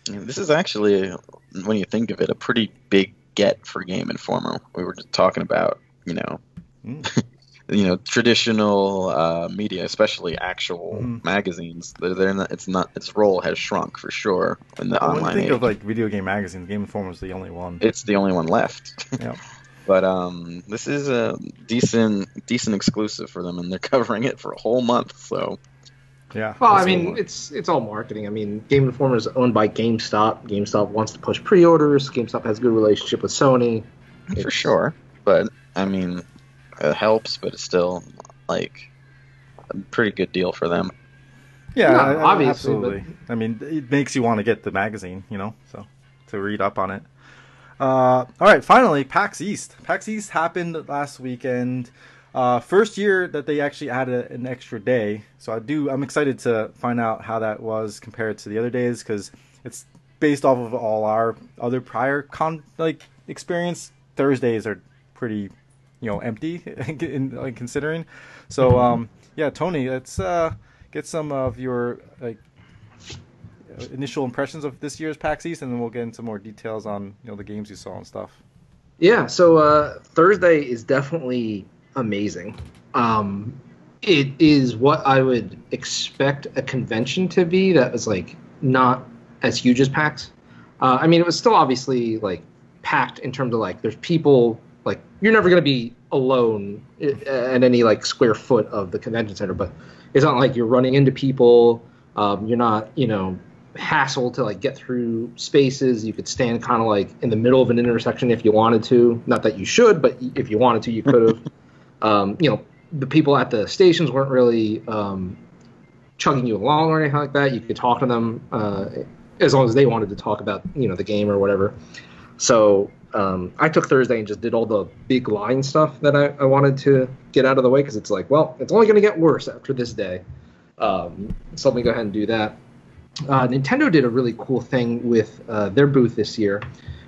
I mean, This is actually, when you think of it, a pretty big get for Game Informer. We were just talking about, you know, Mm. you know, traditional uh, media, especially actual Mhm. magazines. They're, they're not, it's not its role has shrunk for sure in the When you think age. of like video game magazines, Game Informer is the only one. it's the only one left. Yeah. But um, this is a decent decent exclusive for them, and they're covering it for a whole month. So Yeah. Well, I mean, it's it's all marketing. I mean, Game Informer is owned by GameStop. GameStop wants to push pre-orders. GameStop has a good relationship with Sony. for sure. But I mean, it helps, but it's still like a pretty good deal for them. yeah, No, I- I- obviously, absolutely. I mean, it makes you want to get the magazine, you know, so to read up on it. Uh, all right, finally, PAX East. PAX East happened last weekend. Uh, first year that they actually added an extra day, so I do. I'm excited to find out how that was compared to the other days because it's based off of all our other prior con like experience. Thursdays are pretty, you know, empty in like considering. So um, yeah, Tony, let's uh, get some of your like initial impressions of this year's PAX East, and then we'll get into more details on you know the games you saw and stuff. Yeah, so uh, Thursday is definitely amazing. Um, it is what I would expect a convention to be that was like not as huge as PAX. Uh, I mean, it was still obviously like packed in terms of like there's people like you're never going to be alone at any like square foot of the convention center, but it's not like you're running into people. Um, you're not, you know, hassle to like get through spaces. You could stand kind of like in the middle of an intersection if you wanted to. Not that you should, but if you wanted to, you could have. um, you know, the people at the stations weren't really um, chugging you along or anything like that. You could talk to them uh, as long as they wanted to talk about you know the game or whatever. So um, I took Thursday and just did all the big line stuff that I, I wanted to get out of the way because it's like, well, it's only going to get worse after this day. Um, so let me go ahead and do that. Uh, Nintendo did a really cool thing with uh, their booth this year,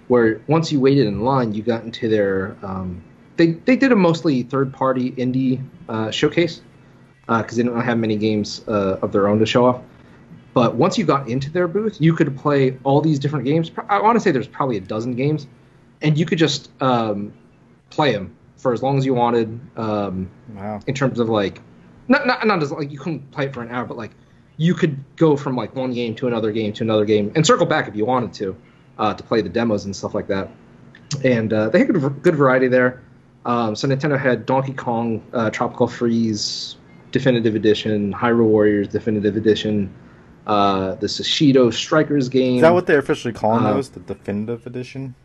where once you waited in line, you got into their. Um, they they did a mostly third party indie uh, showcase because they didn't have many games uh, of their own to show off. But once you got into their booth, you could play all these different games. I want to say there's probably a dozen games, and you could just um, play them for as long as you wanted. Um, Wow. in terms of like, not not not as like you couldn't play it for an hour, but like you could go from like one game to another game to another game and circle back if you wanted to uh, to play the demos and stuff like that. And uh, they had a good variety there. Um, so Nintendo had Donkey Kong uh, Tropical Freeze Definitive Edition, Hyrule Warriors Definitive Edition, uh, the Sushido Strikers game. Is that what they're officially calling Uh, those? The definitive edition?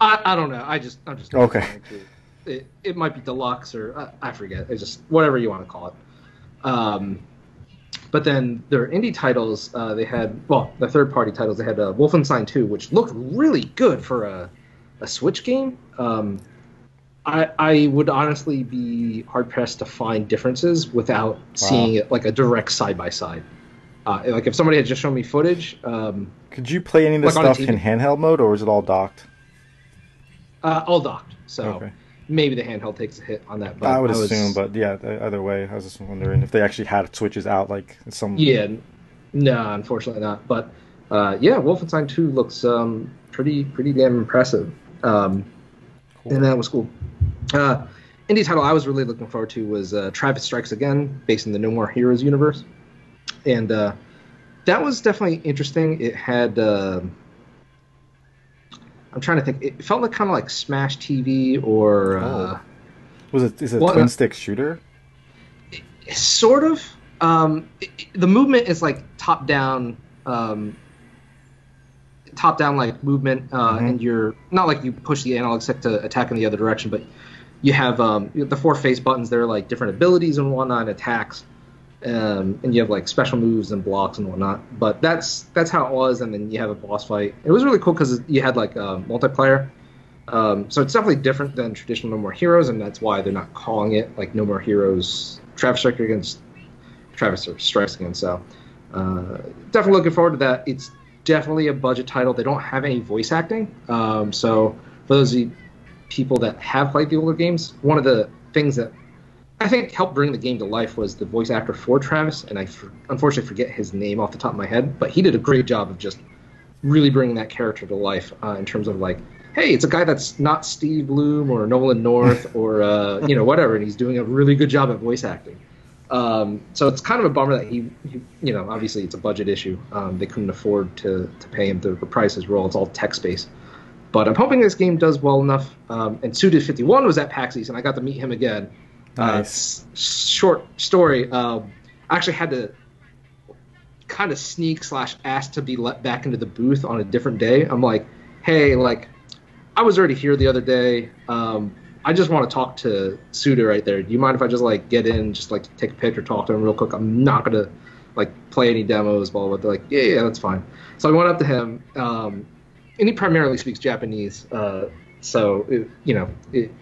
I, I don't know. I just I'm just Okay. It, it might be deluxe or I, I forget. It's just whatever you want to call it. Um, but then their indie titles, uh, they had well, the third party titles. They had uh, Wolfenstein 2, which looked really good for a, a Switch game. Um, I I would honestly be hard pressed to find differences without seeing it like a direct side by side. Like if somebody had just shown me footage, um, Could you play any of this Like stuff in handheld mode, or is it all docked? uh, all docked. So Okay. Maybe the handheld takes a hit on that. But I would was- assume, but yeah, either way, I was just wondering if they actually had switches out, like some. Yeah, no, unfortunately not. But uh, yeah, Wolfenstein 2 looks um, pretty pretty damn impressive. Um, Cool. And that was cool. Uh, indie title I was really looking forward to was uh, Travis Strikes Again, based in the No More Heroes universe, and uh, that was definitely interesting. It had uh, I'm trying to think. It felt like kind of like Smash TV or uh, Oh. Was it is it Well, twin stick shooter? sort of. Um, it- the movement is like top down, um, top down like movement, uh, Mhm. and you're not like you push the analog stick to attack in the other direction, but you have um, the four face buttons. They're like different abilities and whatnot, attacks, um, and you have like special moves and blocks and whatnot. But that's that's how it was, and then you have a boss fight. It was really cool because you had like uh, multiplayer. Um, so it's definitely different than traditional No More Heroes, and that's why they're not calling it like No More Heroes Travis Strikes Against Travis Strikes Again. So uh, definitely looking forward to that. It's definitely a budget title. They don't have any voice acting, um, so for those people that have played the older games, one of the things that I think helped bring the game to life was the voice actor for Travis, and I for, unfortunately forget his name off the top of my head, but he did a great job of just really bringing that character to life uh, in terms of like, hey, it's a guy that's not Steve Blum or Nolan North or uh, you know whatever, and he's doing a really good job at voice acting. Um, so it's kind of a bummer that he, he you know, obviously it's a budget issue. Um, they couldn't afford to, to pay him to reprise his role. It's all text based. But I'm hoping this game does well enough. Um, and Suda51 was at PAX East, and I got to meet him again. Nice. Uh, short story. Um, I actually had to kind of sneak slash ask to be let back into the booth on a different day. I'm like, hey, like, I was already here the other day. Um, I just want to talk to Suda right there. Do you mind if I just like get in, just like take a picture, talk to him real quick? I'm not gonna like play any demos, blah blah. blah. They're like, yeah, yeah, that's fine. So I went up to him, um, and he primarily speaks Japanese, uh, so it, you know, it,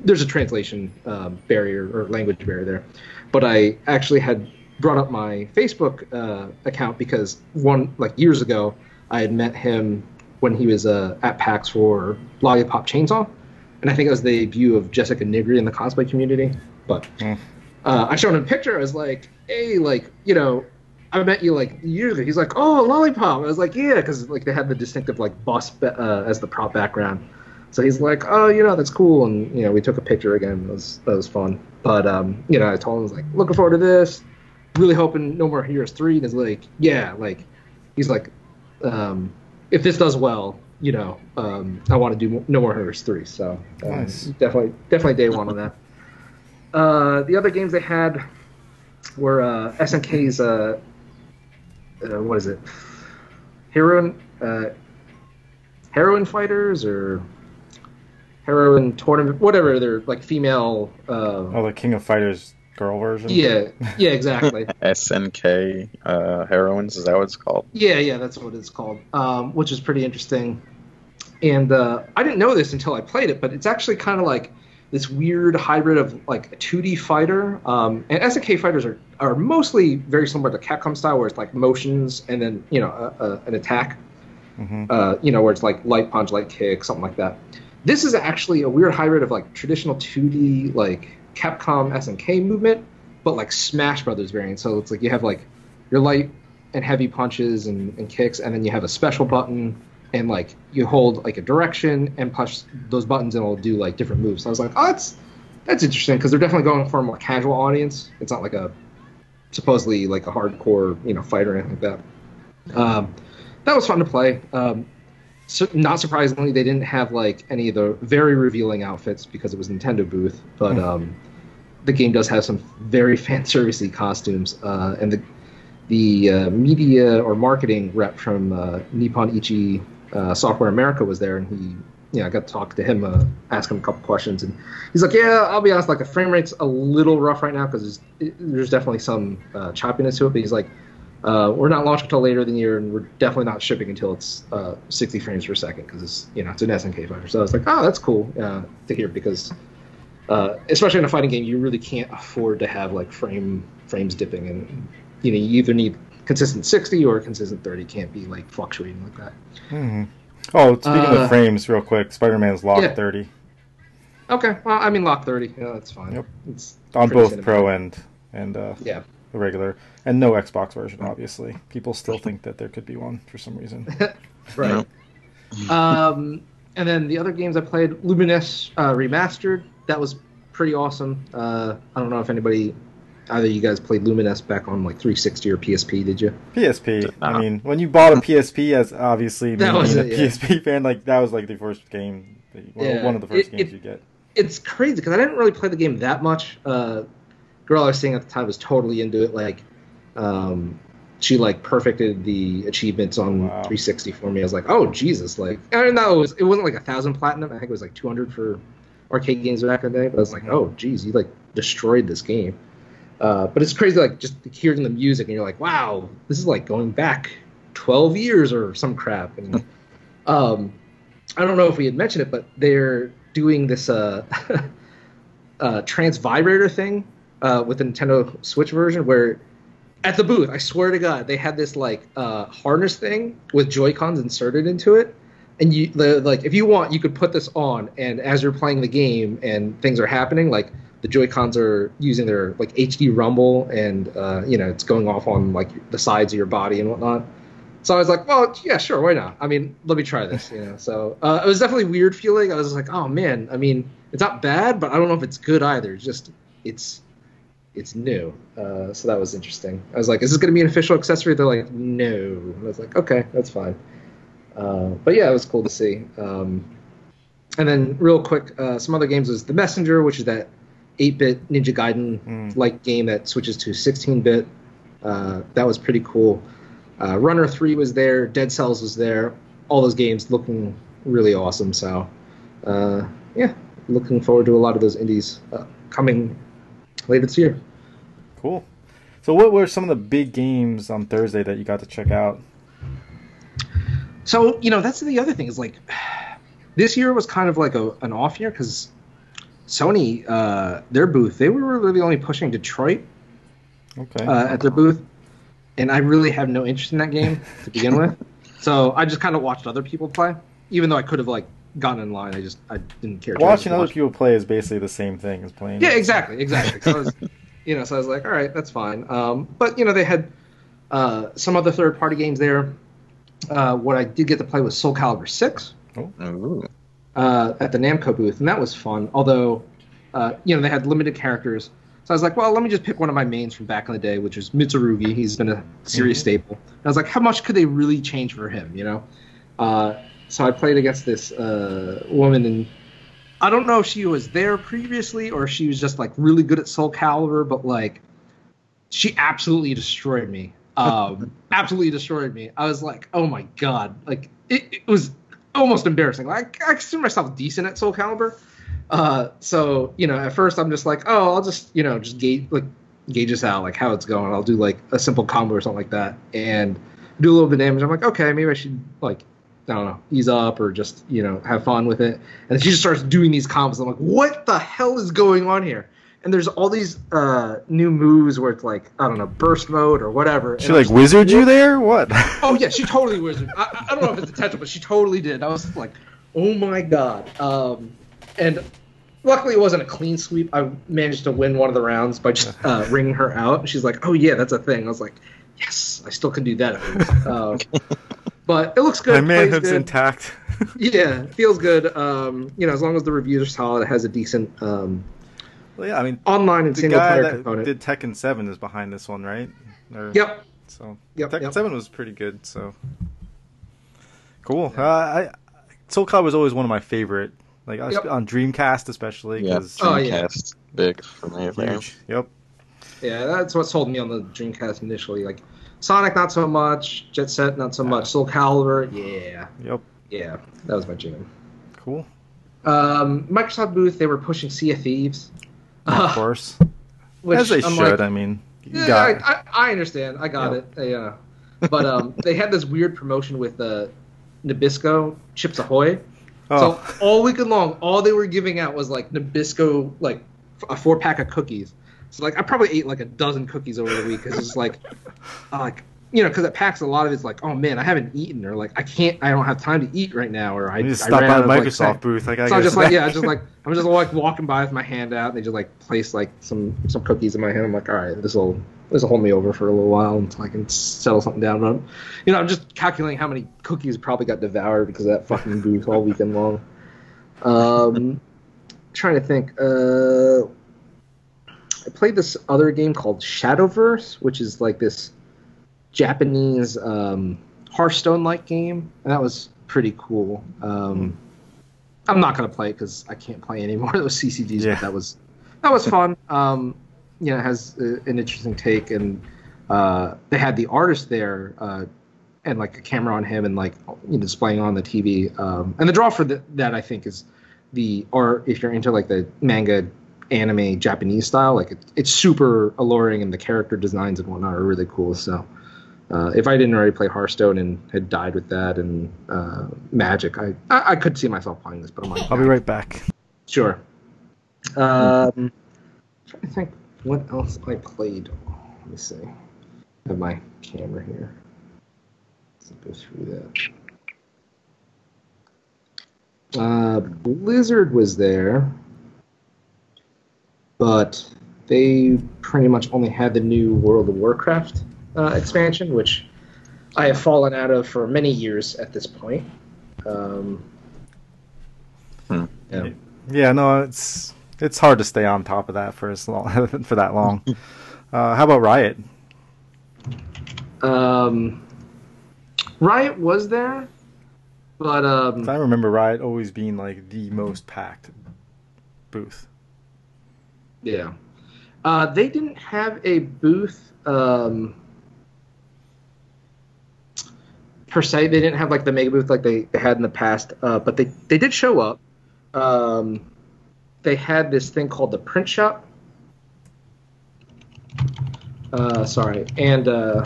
there's a translation um, barrier or language barrier there. But I actually had brought up my Facebook uh, account because one like years ago I had met him when he was uh, at PAX for Lollipop Chainsaw, and I think it was the debut of Jessica Nigri in the cosplay community. But Hmm. uh, I showed him a picture. I was like, "Hey, like you know, I met you like years ago." He's like, "Oh, Lollipop." I was like, "Yeah," because like they had the distinctive like bus ba- uh, as the prop background. So he's like, "Oh, you know, that's cool," and you know, we took a picture again. It was that was fun. But um, you know, I told him I was like, "Looking forward to this." Really hoping No More Heroes three. And he's like, "Yeah," like he's like, um, "If this does well." You know, um, I want to do No More Heroes three, so um, Nice. definitely, definitely day one on that. Uh, the other games they had were uh, SNK's uh, uh, what is it? Heroine uh, heroine fighters or heroine tournament, whatever. They're like female. Uh, Oh, the King of Fighters girl version. yeah, yeah, exactly. SNK uh, heroines is that what it's called? Yeah, yeah, that's what it's called, um, which is pretty interesting. And uh, I didn't know this until I played it, but it's actually kind of like this weird hybrid of like a 2D fighter. Um, and SNK fighters are, are mostly very similar to Capcom style, where it's like motions and then you know a, a, an attack. hmm Uh, you know, where it's like light punch, light kick, something like that. This is actually a weird hybrid of like traditional 2D like Capcom SNK movement, but like Smash Brothers variant. So it's like you have like your light and heavy punches and, and kicks, and then you have a special button, and like you hold like a direction and push those buttons, and it'll do like different moves. So I was like, oh, that's that's interesting because they're definitely going for a more casual audience. It's not like a supposedly like a hardcore you know fighter or anything like that. Um, that was fun to play. Um, so, not surprisingly, they didn't have like any of the very revealing outfits because it was Nintendo booth, but Hmm. um, the game does have some very fan servicey costumes, uh, and the the uh, media or marketing rep from uh, Nippon Ichi uh, Software America was there, and he. Yeah, I got to talk to him, uh, ask him a couple questions, and he's like, "Yeah, I'll be honest. Like the frame rate's a little rough right now because there's, there's definitely some uh, choppiness to it." But he's like, uh, we're not launching until later in the year, and we're definitely not shipping until it's uh, 60 frames per second because it's you know it's an SNK fighter. So I was like, oh, that's cool uh, to hear because uh, especially in a fighting game, you really can't afford to have like frame frames dipping, and you know you either need consistent 60 or consistent 30. Can't be like fluctuating like that. Mm-hmm. Oh, speaking Uh, of frames, real quick, Spider-Man's lock yeah. 30 Okay, well I mean lock 30, yeah, that's fine. Yep. It's on both cinematic. Pro and and uh, Yeah. The regular, and no Xbox version. Obviously, people still think that there could be one for some reason. right. um, and then the other games I played, Lumines uh, Remastered, that was pretty awesome. Uh, I don't know if anybody, either you guys played Lumines back on like 360 or PSP, did you? PSP. I mean, when you bought a PSP, as obviously That me was being a it, yeah. PSP fan, like that was like the first game, that you- well, Yeah. one of the first It- games it- you get. it's crazy because I didn't really play the game that much. Uh, girl I was seeing at the time was totally into it. Like, um, she like perfected the achievements on Wow. 360 for me. I was like, oh Jesus! Like, I don't know, it, was, it wasn't like a thousand platinum. I think it was like 200 for arcade games back in the day. But I was like, Mhm. oh geez, you like destroyed this game. Uh, but it's crazy, like just hearing the music, and you're like, wow, this is like going back 12 years or some crap. And um, I don't know if we had mentioned it, but they're doing this uh, uh, trance vibrator thing uh, with the Nintendo Switch version where at the booth, I swear to God, they had this like uh, harness thing with Joy Cons inserted into it. And you the, like if you want, you could put this on, and as you're playing the game and things are happening, like the Joy Cons are using their like HD rumble, and uh, you know it's going off on like the sides of your body and whatnot. So I was like, well, yeah, sure, why not? I mean, let me try this, you know. So uh, it was definitely weird feeling. I was like, oh man, I mean, it's not bad, but I don't know if it's good either. It's just it's it's new. Uh, so that was interesting. I was like, is this going to be an official accessory? They're like, no. And I was like, okay, that's fine. Uh, but yeah, it was cool to see. Um, and then real quick, uh, some other games was The Messenger, which is that 8-bit Ninja Gaiden Mm. like game that switches to 16-bit. Uh, that was pretty cool. Uh, Runner 3 was there. Dead Cells was there. All those games looking really awesome. So uh, yeah, looking forward to a lot of those indies uh, coming later this year. Cool. So, what were some of the big games on Thursday that you got to check out? So you know that's the other thing is like this year was kind of like a, an off year because Sony uh, their booth they were really only pushing Detroit Okay. uh, at their booth, and I really have no interest in that game to begin with. So I just kind of watched other people play, even though I could have like gotten in line. I just I didn't care. to Watching other watch- people play is basically the same thing as playing. Yeah, exactly, exactly. So I was, you know, so I was like, all right, that's fine. Um, but you know, they had uh, some other third-party games there. Uh, what I did get to play was Soul Calibur Six uh, at the Namco booth, and that was fun. Although, uh, you know, they had limited characters, so I was like, well, let me just pick one of my mains from back in the day, which was Mitsurugi. He's been a series Mhm. staple. And I was like, how much could they really change for him? You know. Uh, so I played against this uh, woman, and I don't know if she was there previously or if she was just like really good at Soul Calibur, but like she absolutely destroyed me. Um, absolutely destroyed me. I was like, oh my god, like it, it was almost embarrassing. Like I consider myself decent at Soul Calibur, uh, so you know, at first I'm just like, oh, I'll just you know just gauge like gauge this out, like how it's going. I'll do like a simple combo or something like that, and do a little bit of damage. I'm like, okay, maybe I should like I don't know, ease up or just you know have fun with it. And she just starts doing these combos. I'm like, what the hell is going on here? And there's all these uh, new moves where it's like I don't know, burst mode or whatever. She like wizard you there? What? Oh yeah, she totally wizard. I, I don't know if it's intentional, but she totally did. I was like, oh my god. Um, and luckily it wasn't a clean sweep. I managed to win one of the rounds by just uh, ringing her out. She's like, oh yeah, that's a thing. I was like, yes, I still can do that. At least. Um, but it looks good. My plays manhood's good. intact. Yeah, feels good. Um, you know, as long as the reviews are solid, it has a decent um, well, yeah, I mean, online and the single guy player that component. did Tekken Seven is behind this one, right? Or- Yep. So Yep, Tekken yep. Seven was pretty good. So cool. Uh, I Soul Calibur was always one of my favorite. Like Yep. on Dreamcast, especially Yeah, because Oh, yeah. Dreamcast, big for me huge. Yep. Yeah, that's what sold me on the Dreamcast initially. Like Sonic, not so much. Jet Set, not so much. Soul Calibur, yeah, Yep. yeah, that was my jam. Cool. Um, Microsoft booth, they were pushing Sea of Thieves, Of Uh, course, which as they I'm should. like, I mean, yeah, got I, I, I understand. I got Yeah. it. Yeah, but um, they had this weird promotion with uh, Nabisco Chips Ahoy. oh, So all weekend long, all they were giving out was like Nabisco, like a four pack of cookies. So like I probably ate like a dozen cookies over the week because it's like, uh, like you know, because at PAX a lot of it's like, oh man, I haven't eaten, or like I can't, I don't have time to eat right now, or I, just stop ran by the of, like, Microsoft booth. Like, I So I'm just like, yeah, I'm just like I'm just like walking by with my hand out, and they just like place like some some cookies in my hand. I'm like, all right, this will this will hold me over for a little while until I can settle something down. But you know, I'm just calculating how many cookies probably got devoured because of that fucking booth all weekend long. Um, trying to think. Uh, I played this other game called Shadowverse, which is like this Japanese um, Hearthstone-like game, and that was pretty cool. Um, I'm not gonna play it because I can't play any more of those CCGs, Yeah. but that was that was fun. Um, you know, it has uh, an interesting take, and uh, they had the artist there uh, and like a camera on him and like you know, displaying on the TV. Um, and the draw for the, that I think is the or if you're into like the manga anime Japanese style, like it, it's super alluring and the character designs and whatnot are really cool. So. Uh, if I didn't already play Hearthstone and had died with that and uh, Magic, I, I I could see myself playing this, but I'm like, I'll be right back. Sure. Um, trying to think what else I played. Let me see. I have my camera here. Let's go through that. Uh, Blizzard was there, but they pretty much only had the new World of Warcraft uh, expansion, which I have fallen out of for many years at this point. Um, Hmm. yeah. Yeah, no, it's it's hard to stay on top of that for as long for that long. Uh, how about Riot? Um, Riot was there, but I um, remember Riot always being like the most packed booth. Yeah, uh, they didn't have a booth um, per se. They didn't have like the mega booth like they had in the past, uh, but they they did show up. Um, they had this thing called the print shop. Uh, sorry, and uh,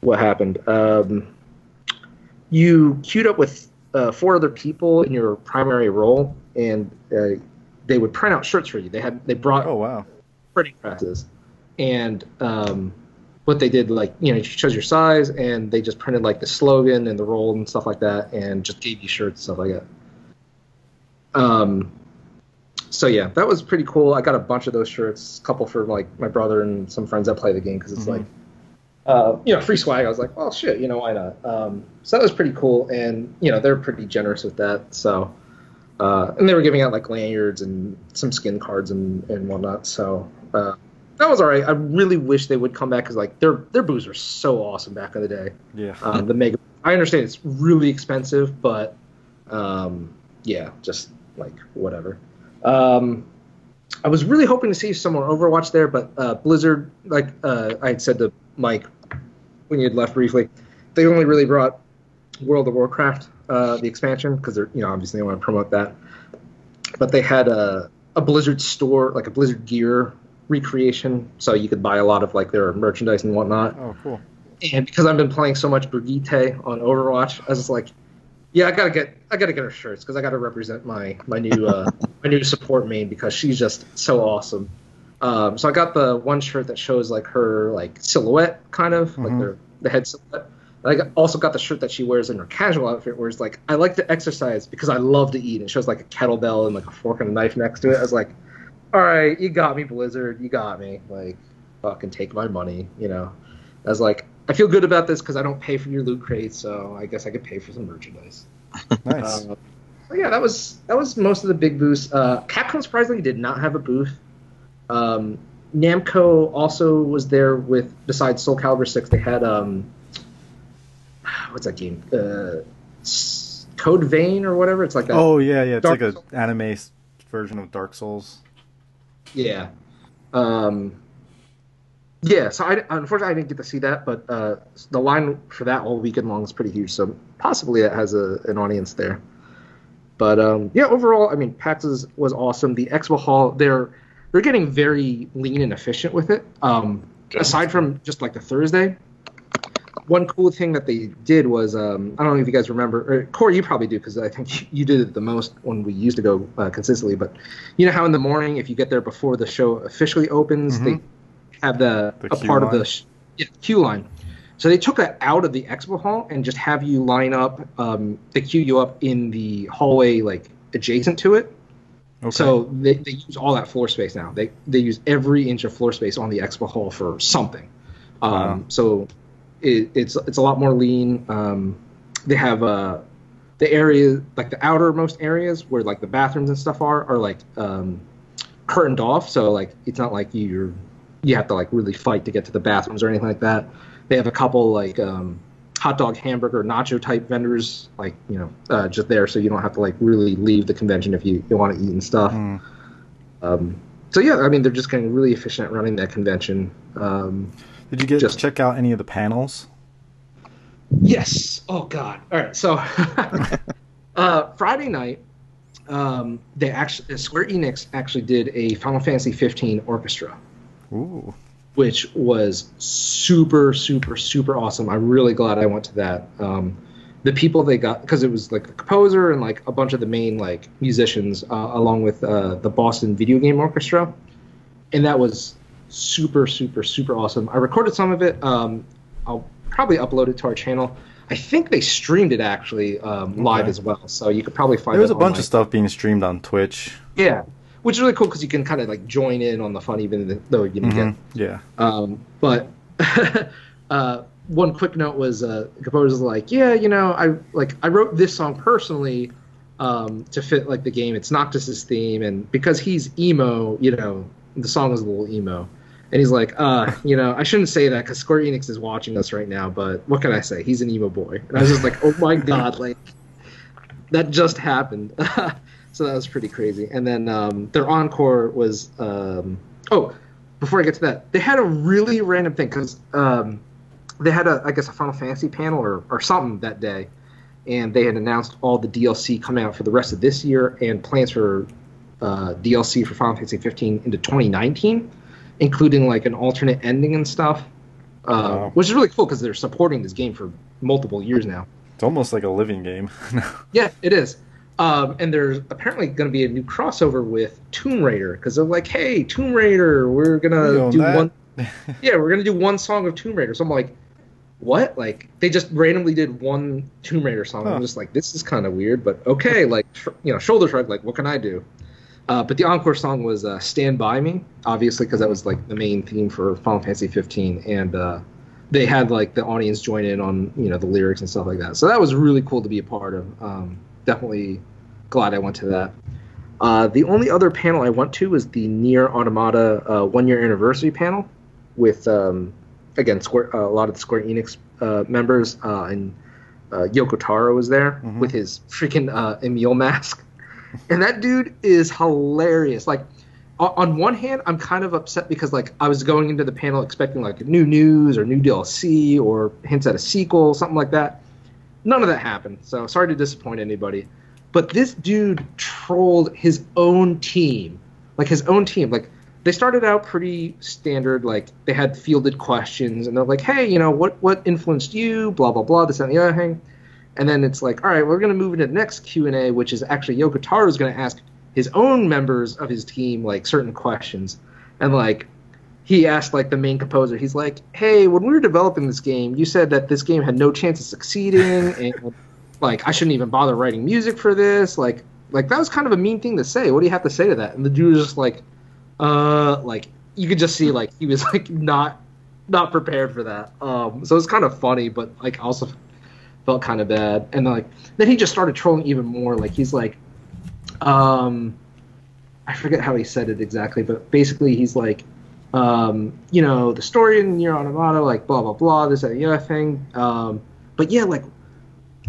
what happened? Um, you queued up with uh, four other people in your primary role, and uh, they would print out shirts for you. They had they brought Oh wow. printing presses, and um, what they did, like you know, you chose your size, and they just printed like the slogan and the role and stuff like that, and just gave you shirts stuff like that. Um, so yeah, that was pretty cool. I got a bunch of those shirts, a couple for like my brother and some friends that play the game because it's Mhm. like, uh, you know, free swag. I was like, well, shit, you know, why not? Um, so that was pretty cool, and you know, they're pretty generous with that. So, uh, and they were giving out like lanyards and some skin cards and and whatnot. So uh, that was all right. I really wish they would come back because like their their booths were so awesome back in the day. Yeah. Um, the mega. I understand it's really expensive, but um, yeah, just like whatever. Um, I was really hoping to see some more Overwatch there, but uh, Blizzard, like uh, I had said to Mike when you had left briefly, they only really brought World of Warcraft, uh, the expansion, because they're you know obviously they want to promote that. But they had a, a Blizzard store, like a Blizzard gear recreation, so you could buy a lot of like their merchandise and whatnot Oh cool. and because I've been playing so much Brigitte on Overwatch, I was like, yeah, I gotta get, I gotta get her shirts because I gotta represent my my new uh, my new support main because she's just so awesome. Um, so I got the one shirt that shows like her like silhouette, kind of like Mhm. the the head silhouette. And I also got the shirt that she wears in her casual outfit, where it's like I like to exercise because I love to eat. It shows like a kettlebell and like a fork and a knife next to it. I was like, all right, you got me, Blizzard, you got me. Like, fucking take my money, you know. I was like, I feel good about this because I don't pay for your loot crate, so I guess I could pay for some merchandise. Nice. But yeah, that was that was most of the big booths. Uh, Capcom surprisingly did not have a booth. Um, Namco also was there with besides Soul Calibur Six. They had um, what's that game? Uh, Code Vein or whatever. It's like that. oh yeah, yeah. It's Dark like an anime version of Dark Souls. Yeah. Um, yeah, so I, unfortunately I didn't get to see that, but uh, the line for that all weekend long is pretty huge, so possibly it has a, an audience there. But um, yeah, overall, I mean, PAX is, was awesome. The expo hall, they're they're getting very lean and efficient with it. Um, aside from just like the Thursday, one cool thing that they did was um, I don't know if you guys remember, or Corey, you probably do because I think you did it the most when we used to go uh, consistently. But you know how in the morning, if you get there before the show officially opens, Mhm. they have the, The a part of the sh- yeah, queue line. So they took that out of the expo hall and just have you line up. Um, they queue you up in the hallway, like adjacent to it. Okay. So they, they use all that floor space now. They they use every inch of floor space on the expo hall for something. Um, Wow. So it, it's it's a lot more lean. Um, they have uh, the area like the outermost areas where like the bathrooms and stuff are are like um, curtained off. So like it's not like you're you have to like really fight to get to the bathrooms or anything like that. They have a couple like um, hot dog, hamburger, nacho type vendors, like you know, uh, just there, so you don't have to like really leave the convention if you, you want to eat and stuff. Mm. Um, so yeah, I mean, they're just getting really efficient at running that convention. Um, Did you get just- check out any of the panels? Yes. Oh God. All right. So uh, Friday night, um, they actually Square Enix actually did a Final Fantasy 15 orchestra, Ooh. which was super, super, super awesome. I'm really glad I went to that. Um, the people they got because it was like the composer and like a bunch of the main like musicians uh, along with uh, the Boston Video Game Orchestra, and that was super, super, super awesome. I recorded some of it. Um, I'll probably upload it to our channel. I think they streamed it actually um, live as well, so you could probably find. There was a bunch of stuff being streamed on Twitch. Yeah, which is really cool because you can kind of like join in on the fun even though you didn't get Mhm. Yeah. um, but uh, one quick note was uh, composer's like, yeah, you know, I like I wrote this song personally um, to fit like the game. It's Noctis's theme, and because he's emo, you know, the song is a little emo. And he's like, uh, you know, I shouldn't say that because Square Enix is watching us right now, but what can I say? He's an emo boy. And I was just like, oh my god, like that just happened. so that was pretty crazy. And then um, their encore was, um, oh, before I get to that, they had a really random thing because um, they had a, I guess, a Final Fantasy panel or, or something that day, and they had announced all the DLC coming out for the rest of this year and plans for uh, DLC for Final Fantasy 15 into 2019, including like an alternate ending and stuff, uh, Wow. which is really cool because they're supporting this game for multiple years now. It's almost like a living game. Yeah, it is. Um, and there's apparently going to be a new crossover with Tomb Raider because they're like, "Hey, Tomb Raider, we're gonna do that. one. Yeah, we're gonna do one song of Tomb Raider." So I'm like, "What?" Like they just randomly did one Tomb Raider song. Huh. I'm just like, "This is kind of weird," but okay. Like you know, shoulder shrug. Like, what can I do? Uh, but the encore song was uh, "Stand by Me," obviously because that was like the main theme for Final Fantasy 15, and uh, they had like the audience join in on you know the lyrics and stuff like that. So that was really cool to be a part of. Um, definitely glad I went to that. Uh, the only other panel I went to was the Nier Automata uh, one year anniversary panel with um, again Square, uh, a lot of the Square Enix uh, members uh, and uh, Yoko Taro was there Mhm. with his freaking uh, Emil mask, and that dude is hilarious. Like on one hand, I'm kind of upset because like I was going into the panel expecting like new news or new DLC or hints at a sequel, something like that. None of that happened. So sorry to disappoint anybody. But this dude trolled his own team, like his own team. Like they started out pretty standard. Like they had fielded questions, and they're like, "Hey, you know what? What influenced you? Blah blah blah. This and the other thing." And then it's like, "All right, we're gonna move into the next Q and A, which is actually Yoko Taro is gonna ask his own members of his team like certain questions, and like he asked like the main composer he's like hey when we were developing this game you said that this game had no chance of succeeding and like i shouldn't even bother writing music for this. Like like that was kind of a mean thing to say. What do you have to say to that? And the dude was just like uh like you could just see like he was like not not prepared for that. Um so it's kind of funny but like also felt kind of bad and like then he just started trolling even more like he's like um i forget how he said it exactly but basically he's like um, you know, the story in Nier Automata, like blah blah blah, this that, and the other thing. Um, but yeah, like,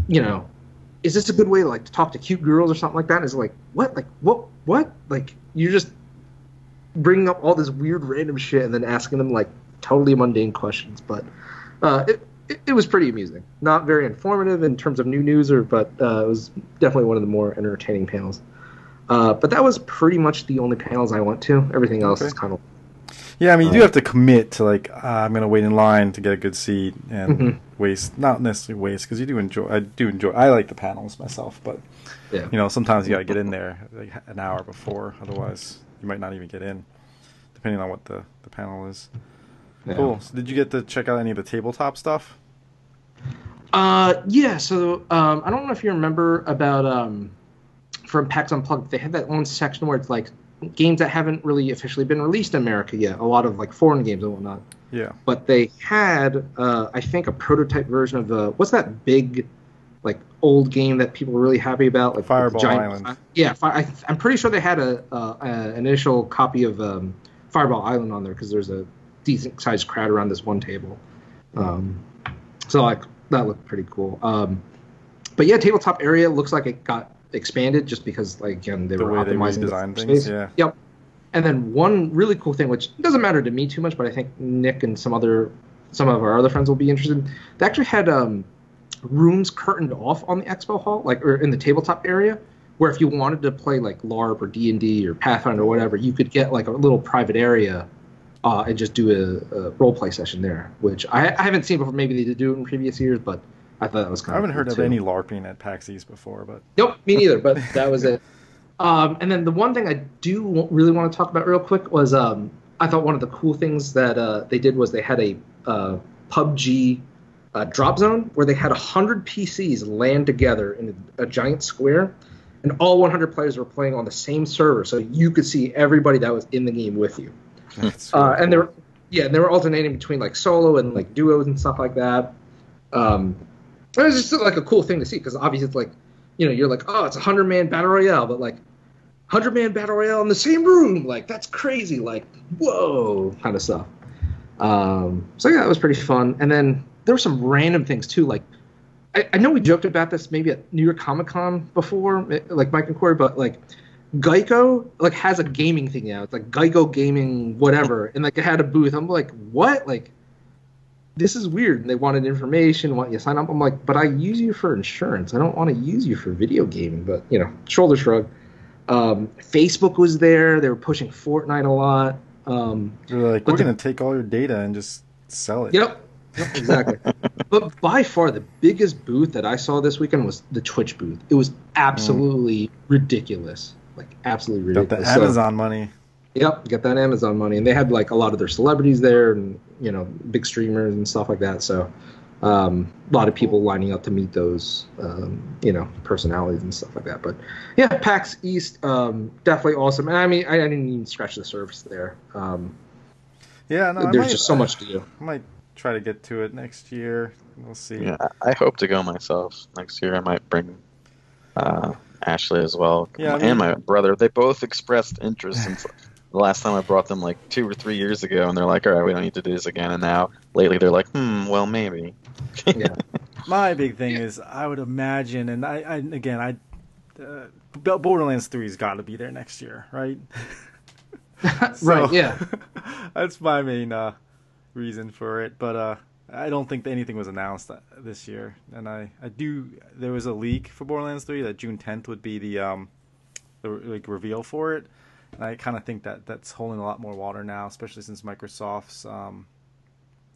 you know, is this a good way to like to talk to cute girls or something like that? And it's like, what, like, what, what? Like, you're just bringing up all this weird random shit and then asking them like totally mundane questions. But uh, it, it it was pretty amusing. Not very informative in terms of new news, or but uh, it was definitely one of the more entertaining panels. Uh, but that was pretty much the only panels I went to. Everything else Okay. is kind of Yeah, I mean, you do Uh, have to commit to like uh, I'm gonna wait in line to get a good seat and Mhm. waste not necessarily waste because you do enjoy. I do enjoy. I like the panels myself, but yeah. you know sometimes you gotta get in there like an hour before, otherwise you might not even get in, depending on what the the panel is. Yeah. Cool. So did you get to check out any of the tabletop stuff? Uh, yeah. So um, I don't know if you remember about um, from PAX Unplugged. They had that one section where it's like games that haven't really officially been released in America yet. A lot of like foreign games and whatnot. Yeah. But they had, uh, I think, a prototype version of the what's that big, like old game that people were really happy about, like Fireball the Island. Yeah, fi- I, I'm pretty sure they had a, uh, an initial copy of um, Fireball Island on there because there's a decent sized crowd around this one table. Um, so like that looked pretty cool. Um, but yeah, tabletop area looks like it got expanded just because like again they The were way they optimizing the redesign space. things. Yeah. Yep. And then one really cool thing, which doesn't matter to me too much, but I think Nick and some other some of our other friends will be interested. They actually had um, rooms curtained off on the expo hall, like or in the tabletop area, where if you wanted to play like LARP or D and D or Pathfinder or whatever, you could get like a little private area uh, and just do a, a role play session there. Which I, I haven't seen before. Maybe they did do it in previous years, but I thought that was kind of. I haven't heard of too. any LARPing at PAX East before, but Nope, me neither. But that was it. Um, and then the one thing I do really want to talk about real quick was um, I thought one of the cool things that uh, they did was they had a uh, PUBG uh, drop zone where they had 100 PCs land together in a, a giant square, and all 100 players were playing on the same server, so you could see everybody that was in the game with you. That's Uh, really and they cool. were yeah, and they were alternating between like solo and like duos and stuff like that. Um, it was just like a cool thing to see because obviously it's like you know you're like oh it's a hundred man battle royale, but like hundred man battle royale in the same room like that's crazy like whoa kind of stuff. Um, so yeah, that was pretty fun. And then there were some random things too like. I, I know we joked about this maybe at New York Comic Con before, eh, like Mike and Corey, but like Geico like has a gaming thing now. It's like Geico Gaming whatever, and like it had a booth. I'm like, what? Like, this is weird. And they wanted information, want you to sign up. I'm like, but I use you for insurance. I don't want to use you for video gaming. But you know, shoulder shrug. Um, Facebook was there. They were pushing Fortnite a lot. Um, They're like, we're the- gonna take all your data and just sell it. Yep. Yep, exactly. but by far the biggest booth that I saw this weekend was the Twitch booth. It was absolutely ridiculous. Like absolutely Got the ridiculous. So- Amazon money. Yep, get that Amazon money, and they had like a lot of their celebrities there, and you know, big streamers and stuff like that. So, um, a lot of people lining up to meet those, um, you know, personalities and stuff like that. But yeah, PAX East, um, definitely awesome. And I mean, I, I didn't even scratch the surface there. Um, Yeah, no, there's might- just so much to do. I might try to get to it next year. We'll see. Yeah, I I hope to go myself next year. I might bring uh, Ashley as well, Yeah, I mean- and my brother. They both expressed interest since the last time I brought them, like two or three years ago, and they're like, "All right, we don't need to do this again." And now, lately, they're like, "Hmm, well, maybe." Yeah. My big thing is, I would imagine, and I, I again, I uh, Borderlands Three's got to be there next year, right? right. Yeah. that's my main uh, reason for it. But uh, I don't think anything was announced uh, this year, and I, I do. There was a leak for Borderlands Three that June 10th would be the um, the like reveal for it. And I kind of think that that's holding a lot more water now, especially since Microsoft's um,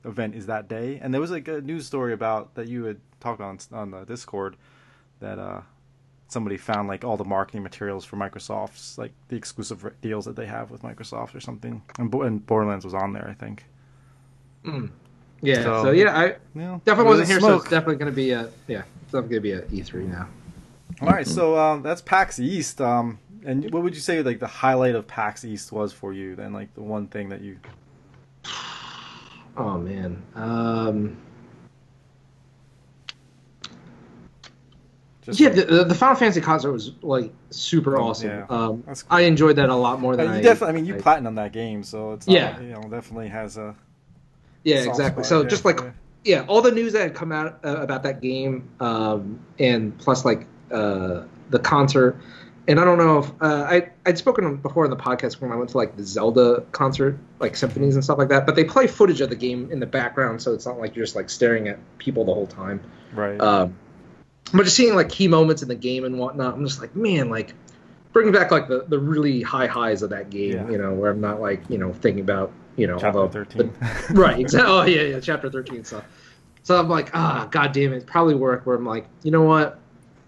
event is that day. And there was like a news story about that you had talked on on the Discord that uh, somebody found like all the marketing materials for Microsoft's like the exclusive deals that they have with Microsoft or something. And, and Borderlands was on there, I think. Mm. Yeah. So- So, yeah, I Yeah, definitely wasn't was here, so it's definitely going to be a yeah, it's definitely going to be a E3 now. All right, so um, that's PAX East. Um, and what would you say like the highlight of PAX East was for you? Then, like the one thing that you Oh man. Um, just yeah, like- the, the, Final Fantasy concert was like super awesome. Yeah, um, cool. I enjoyed that a lot more Uh, than you I. definitely. I mean, you I- platinum that game, so it's not, Yeah. You know, definitely has a Yeah, exactly. So yeah, just like yeah. yeah, all the news that had come out uh, about that game, um, and plus like uh, the concert. And I don't know if uh, I I'd spoken before in the podcast when I went to like the Zelda concert, like symphonies and stuff like that. But they play footage of the game in the background, so it's not like you're just like staring at people the whole time. right. Um, but just seeing like key moments in the game and whatnot, I'm just like, man, like bringing back like the, the really high highs of that game, Yeah. you know, where I'm not like you know thinking about you know Chapter the, thirteen. the- right, exactly. Oh yeah, yeah, chapter thirteen stuff. So I'm like, ah, god damn it, probably work where I'm like, you know what,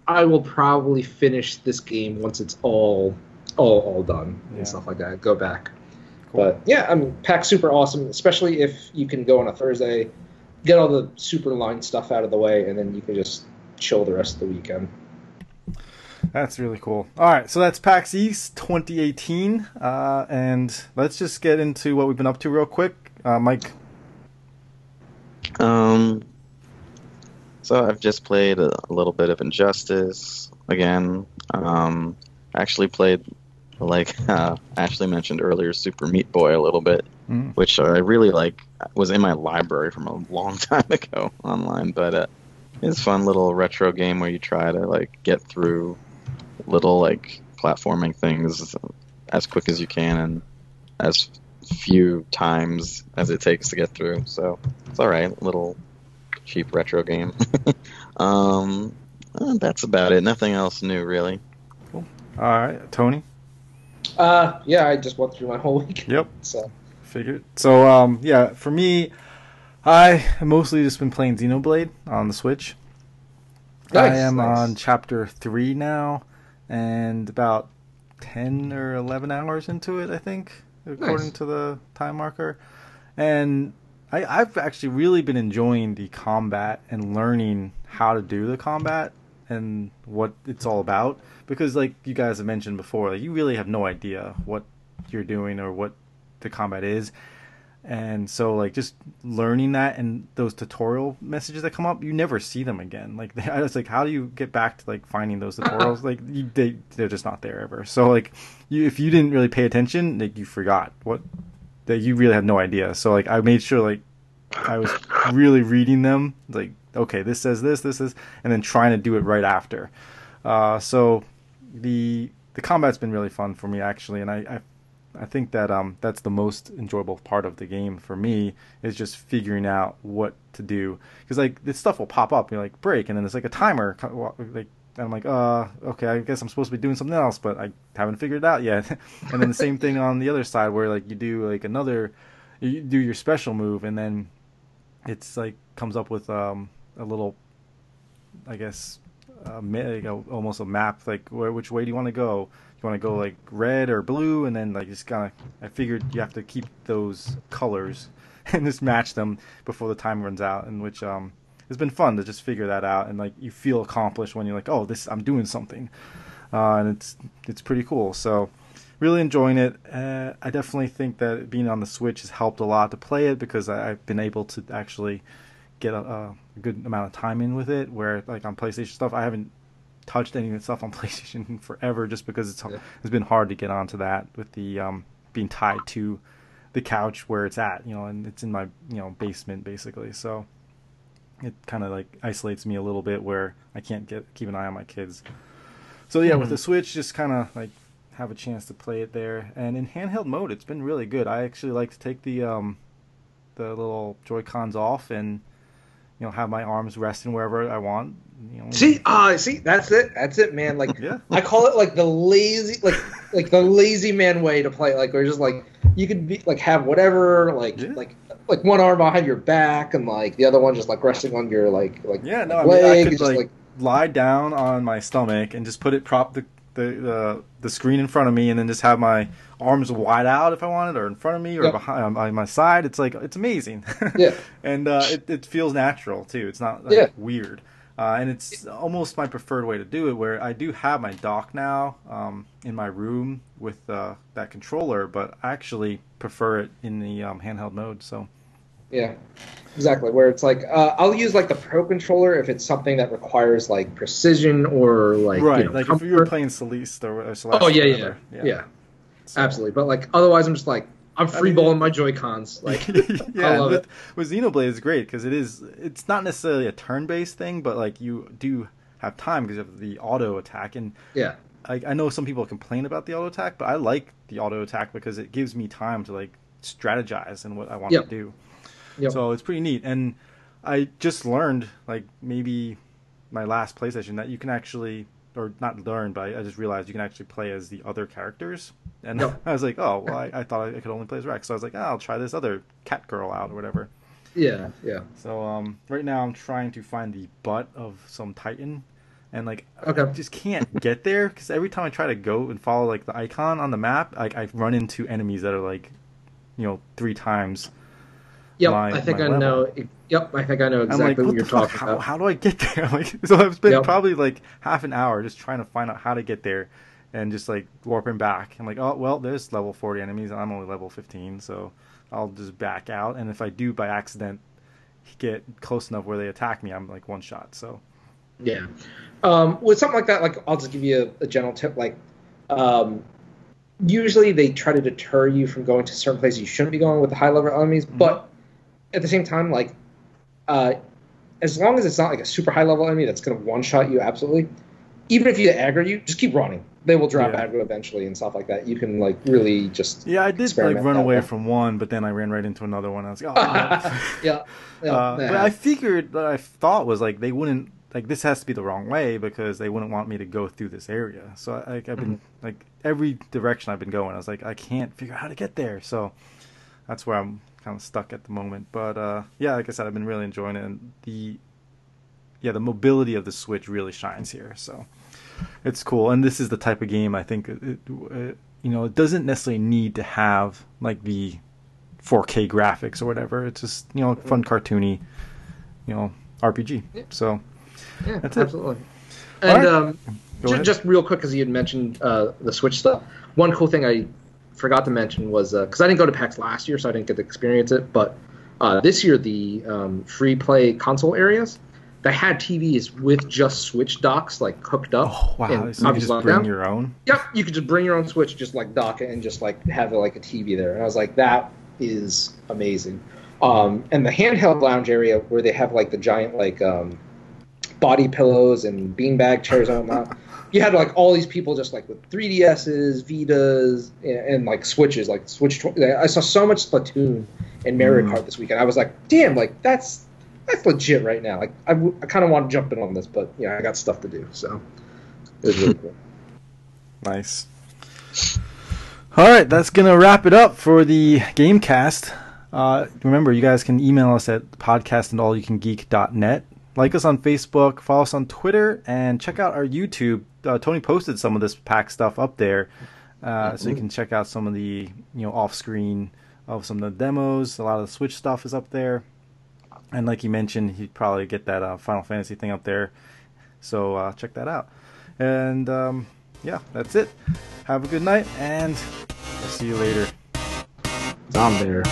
I will probably finish this game once it's all all all done Yeah. and stuff like that. Go back. Cool. But yeah, I mean, PAX super awesome, especially if you can go on a Thursday, get all the super line stuff out of the way, and then you can just chill the rest of the weekend. That's really cool. All right, so that's PAX East 2018, uh, and let's just get into what we've been up to real quick. Uh, Mike, Um, so I've just played a, a little bit of Injustice again. Um, actually played, like uh, Ashley mentioned earlier, Super Meat Boy a little bit, Mm. which I really like. Was in my library from a long time ago online, but uh, it's a fun little retro game where you try to like get through little like platforming things as quick as you can and as few times as it takes to get through. So it's all right, little cheap retro game. um, uh, that's about it. Nothing else new, really. all right, Tony. Uh, yeah, I just went through my whole week. Yep. So Figured. So, um, yeah, for me, I mostly just been playing Xenoblade on the Switch. Nice, I am nice. on chapter three now, and about ten or eleven hours into it, I think, according Nice. to the time marker. And I, I've actually really been enjoying the combat and learning how to do the combat and what it's all about. Because, like you guys have mentioned before, like you really have no idea what you're doing or what the combat is and so like just learning that and those tutorial messages that come up you never see them again. Like i was like how do you get back to like finding those tutorials? Like you, they they're just not there ever. So like you if you didn't really pay attention like you forgot what that you really have no idea. So like i made sure like i was really reading them like okay this says this this is and then trying to do it right after. Uh so the the combat's been really fun for me actually and i, I I think that um that's the most enjoyable part of the game for me is just figuring out what to do. Because like this stuff will pop up you're like break and then there's like a timer like and I'm like uh okay I guess I'm supposed to be doing something else but I haven't figured it out yet. And then the same thing on the other side where like you do like another you do your special move and then it's like comes up with um a little I guess uh, like a, almost a map like where, which way do you want to go you want to go like red or blue and then like just kind of i figured you have to keep those colors and just match them before the time runs out and which um it's been fun to just figure that out and like you feel accomplished when you're like oh this i'm doing something. Uh, and it's it's pretty cool. So really enjoying it. Uh, i definitely think that being on the switch has helped a lot to play it because I, i've been able to actually get a, a good amount of time in with it where like on playstation stuff i haven't touched any of the stuff on PlayStation forever just because it's Yeah. it's been hard to get onto that with the um, being tied to the couch where it's at, you know, and it's in my you know basement basically. So it kind of like isolates me a little bit where I can't get keep an eye on my kids. So yeah, with the Switch, just kind of like have a chance to play it there, and in handheld mode, it's been really good. I actually like to take the um, the little Joy Cons off and you know have my arms resting wherever I want. You see, ah, see, that's it, that's it, man. Like Yeah. I call it like the lazy, like like the lazy man way to play. Like where it's just like you could be like have whatever, like Yeah. like like one arm behind your back and like the other one just like resting on your like like Yeah, no, I leg. mean, I could just, like, lie down on my stomach and just put it prop the the the, the screen in front of me, and then just have my arms wide out if I wanted, or in front of me, or Yep. behind on my- my side. It's like it's amazing. Yeah. and uh, it it feels natural too. It's not like, Yeah. weird. Uh, and it's almost my preferred way to do it, where I do have my dock now um, in my room with uh, that controller, but I actually prefer it in the um, handheld mode. So Yeah, exactly. Where it's like uh, I'll use like the pro controller if it's something that requires like precision or like right, you know, like if you were playing Celeste or, or Celeste, Oh yeah, yeah, yeah, So- absolutely. But like otherwise, I'm just like I'm I mean, my Joy Cons. Like I yeah, love with, it. with Xenoblade is great because it is. It's not necessarily a turn-based thing, but like you do have time because of the auto attack. And Yeah, I, I know some people complain about the auto attack, but I like the auto attack because it gives me time to like strategize and what I want Yep. to do. Yep. So it's pretty neat. And I just learned like maybe my last PlayStation that you can actually. Or not learn, but I, just realized you can actually play as the other characters, and Yep. I was like, "Oh, well, I, I thought I could only play as Rex." So I was like, oh, "I'll try this other cat girl out or whatever." yeah, yeah. So um, right now I'm trying to find the butt of some Titan, and like Okay. I just can't get there because every time I try to go and follow like the icon on the map, like I run into enemies that are like you know three times. Yep, my- I think I level. know. Yep, I think I know exactly like, what, what you're fuck? talking How, about. how do I get there? Like, so I've spent Yep. probably like half an hour just trying to find out how to get there, and just like warping back. I'm like, oh well, there's level 40 enemies, and I'm only level 15, so I'll just back out. And if I do by accident get close enough where they attack me, I'm like one shot. So Yeah. Um, with something like that, like I'll just give you a, a general tip. Like, um, usually they try to deter you from going to certain places you shouldn't be going with the high level enemies, Mm-hmm. but at the same time, like, uh, as long as it's not like a super high level enemy that's going to one shot you absolutely, even if you aggro you, just keep running. They will drop Yeah. aggro eventually and stuff like that. You can like really just yeah, I did like run away way. from one, but then I ran right into another one. I was like, oh. yeah. yeah Uh, yeah. but I figured, what I thought was like they wouldn't like this has to be the wrong way because they wouldn't want me to go through this area. So I, like, I've been Mm-hmm. like every direction I've been going, I was like I can't figure out how to get there. So that's where I'm kind of stuck at the moment. But uh, yeah, like I said, I've been really enjoying it. And the yeah, the mobility of the Switch really shines here. So it's cool. And this is the type of game I think it, it, you know it doesn't necessarily need to have like the 4K graphics or whatever. It's just you know fun cartoony, you know RPG. Yeah. So Yeah, That's absolutely. All And right. um, Go just real quick, because you had mentioned uh, the Switch stuff. One cool thing I forgot to mention was because I didn't go to PAX last year, so I didn't get to experience it. But uh, this year, the um, free play console areas they had TVs with just Switch docks like hooked up. oh wow, and so you just bring your own. Yep, you could just bring your own Switch, just like dock it, and just like have like a TV there. And I was like, that is amazing. Um, and the handheld lounge area where they have like the giant like um, body pillows and beanbag chairs and whatnot. You had like all these people just like with 3DSs, Vitas, and, and like Switches, like Switch. I saw so much Splatoon and Mario Mm. Kart this weekend. I was like, damn, like that's that's legit right now. Like I, I kind of want to jump in on this, but yeah, I got stuff to do, so it was really cool. Nice. All right, that's gonna wrap it up for the GameCast. Uh, remember, you guys can email us at podcastandallyoucangeek.net. Like us on Facebook, follow us on Twitter, and check out our YouTube. Uh, Tony posted some of this PAX stuff up there, uh, so you can check out some of the you know off-screen of some of the demos. A lot of the Switch stuff is up there, and like you mentioned, he'd probably get that uh, Final Fantasy thing up there. So uh, check that out. And um, yeah, that's it. Have a good night, and I'll see you later. I'm there.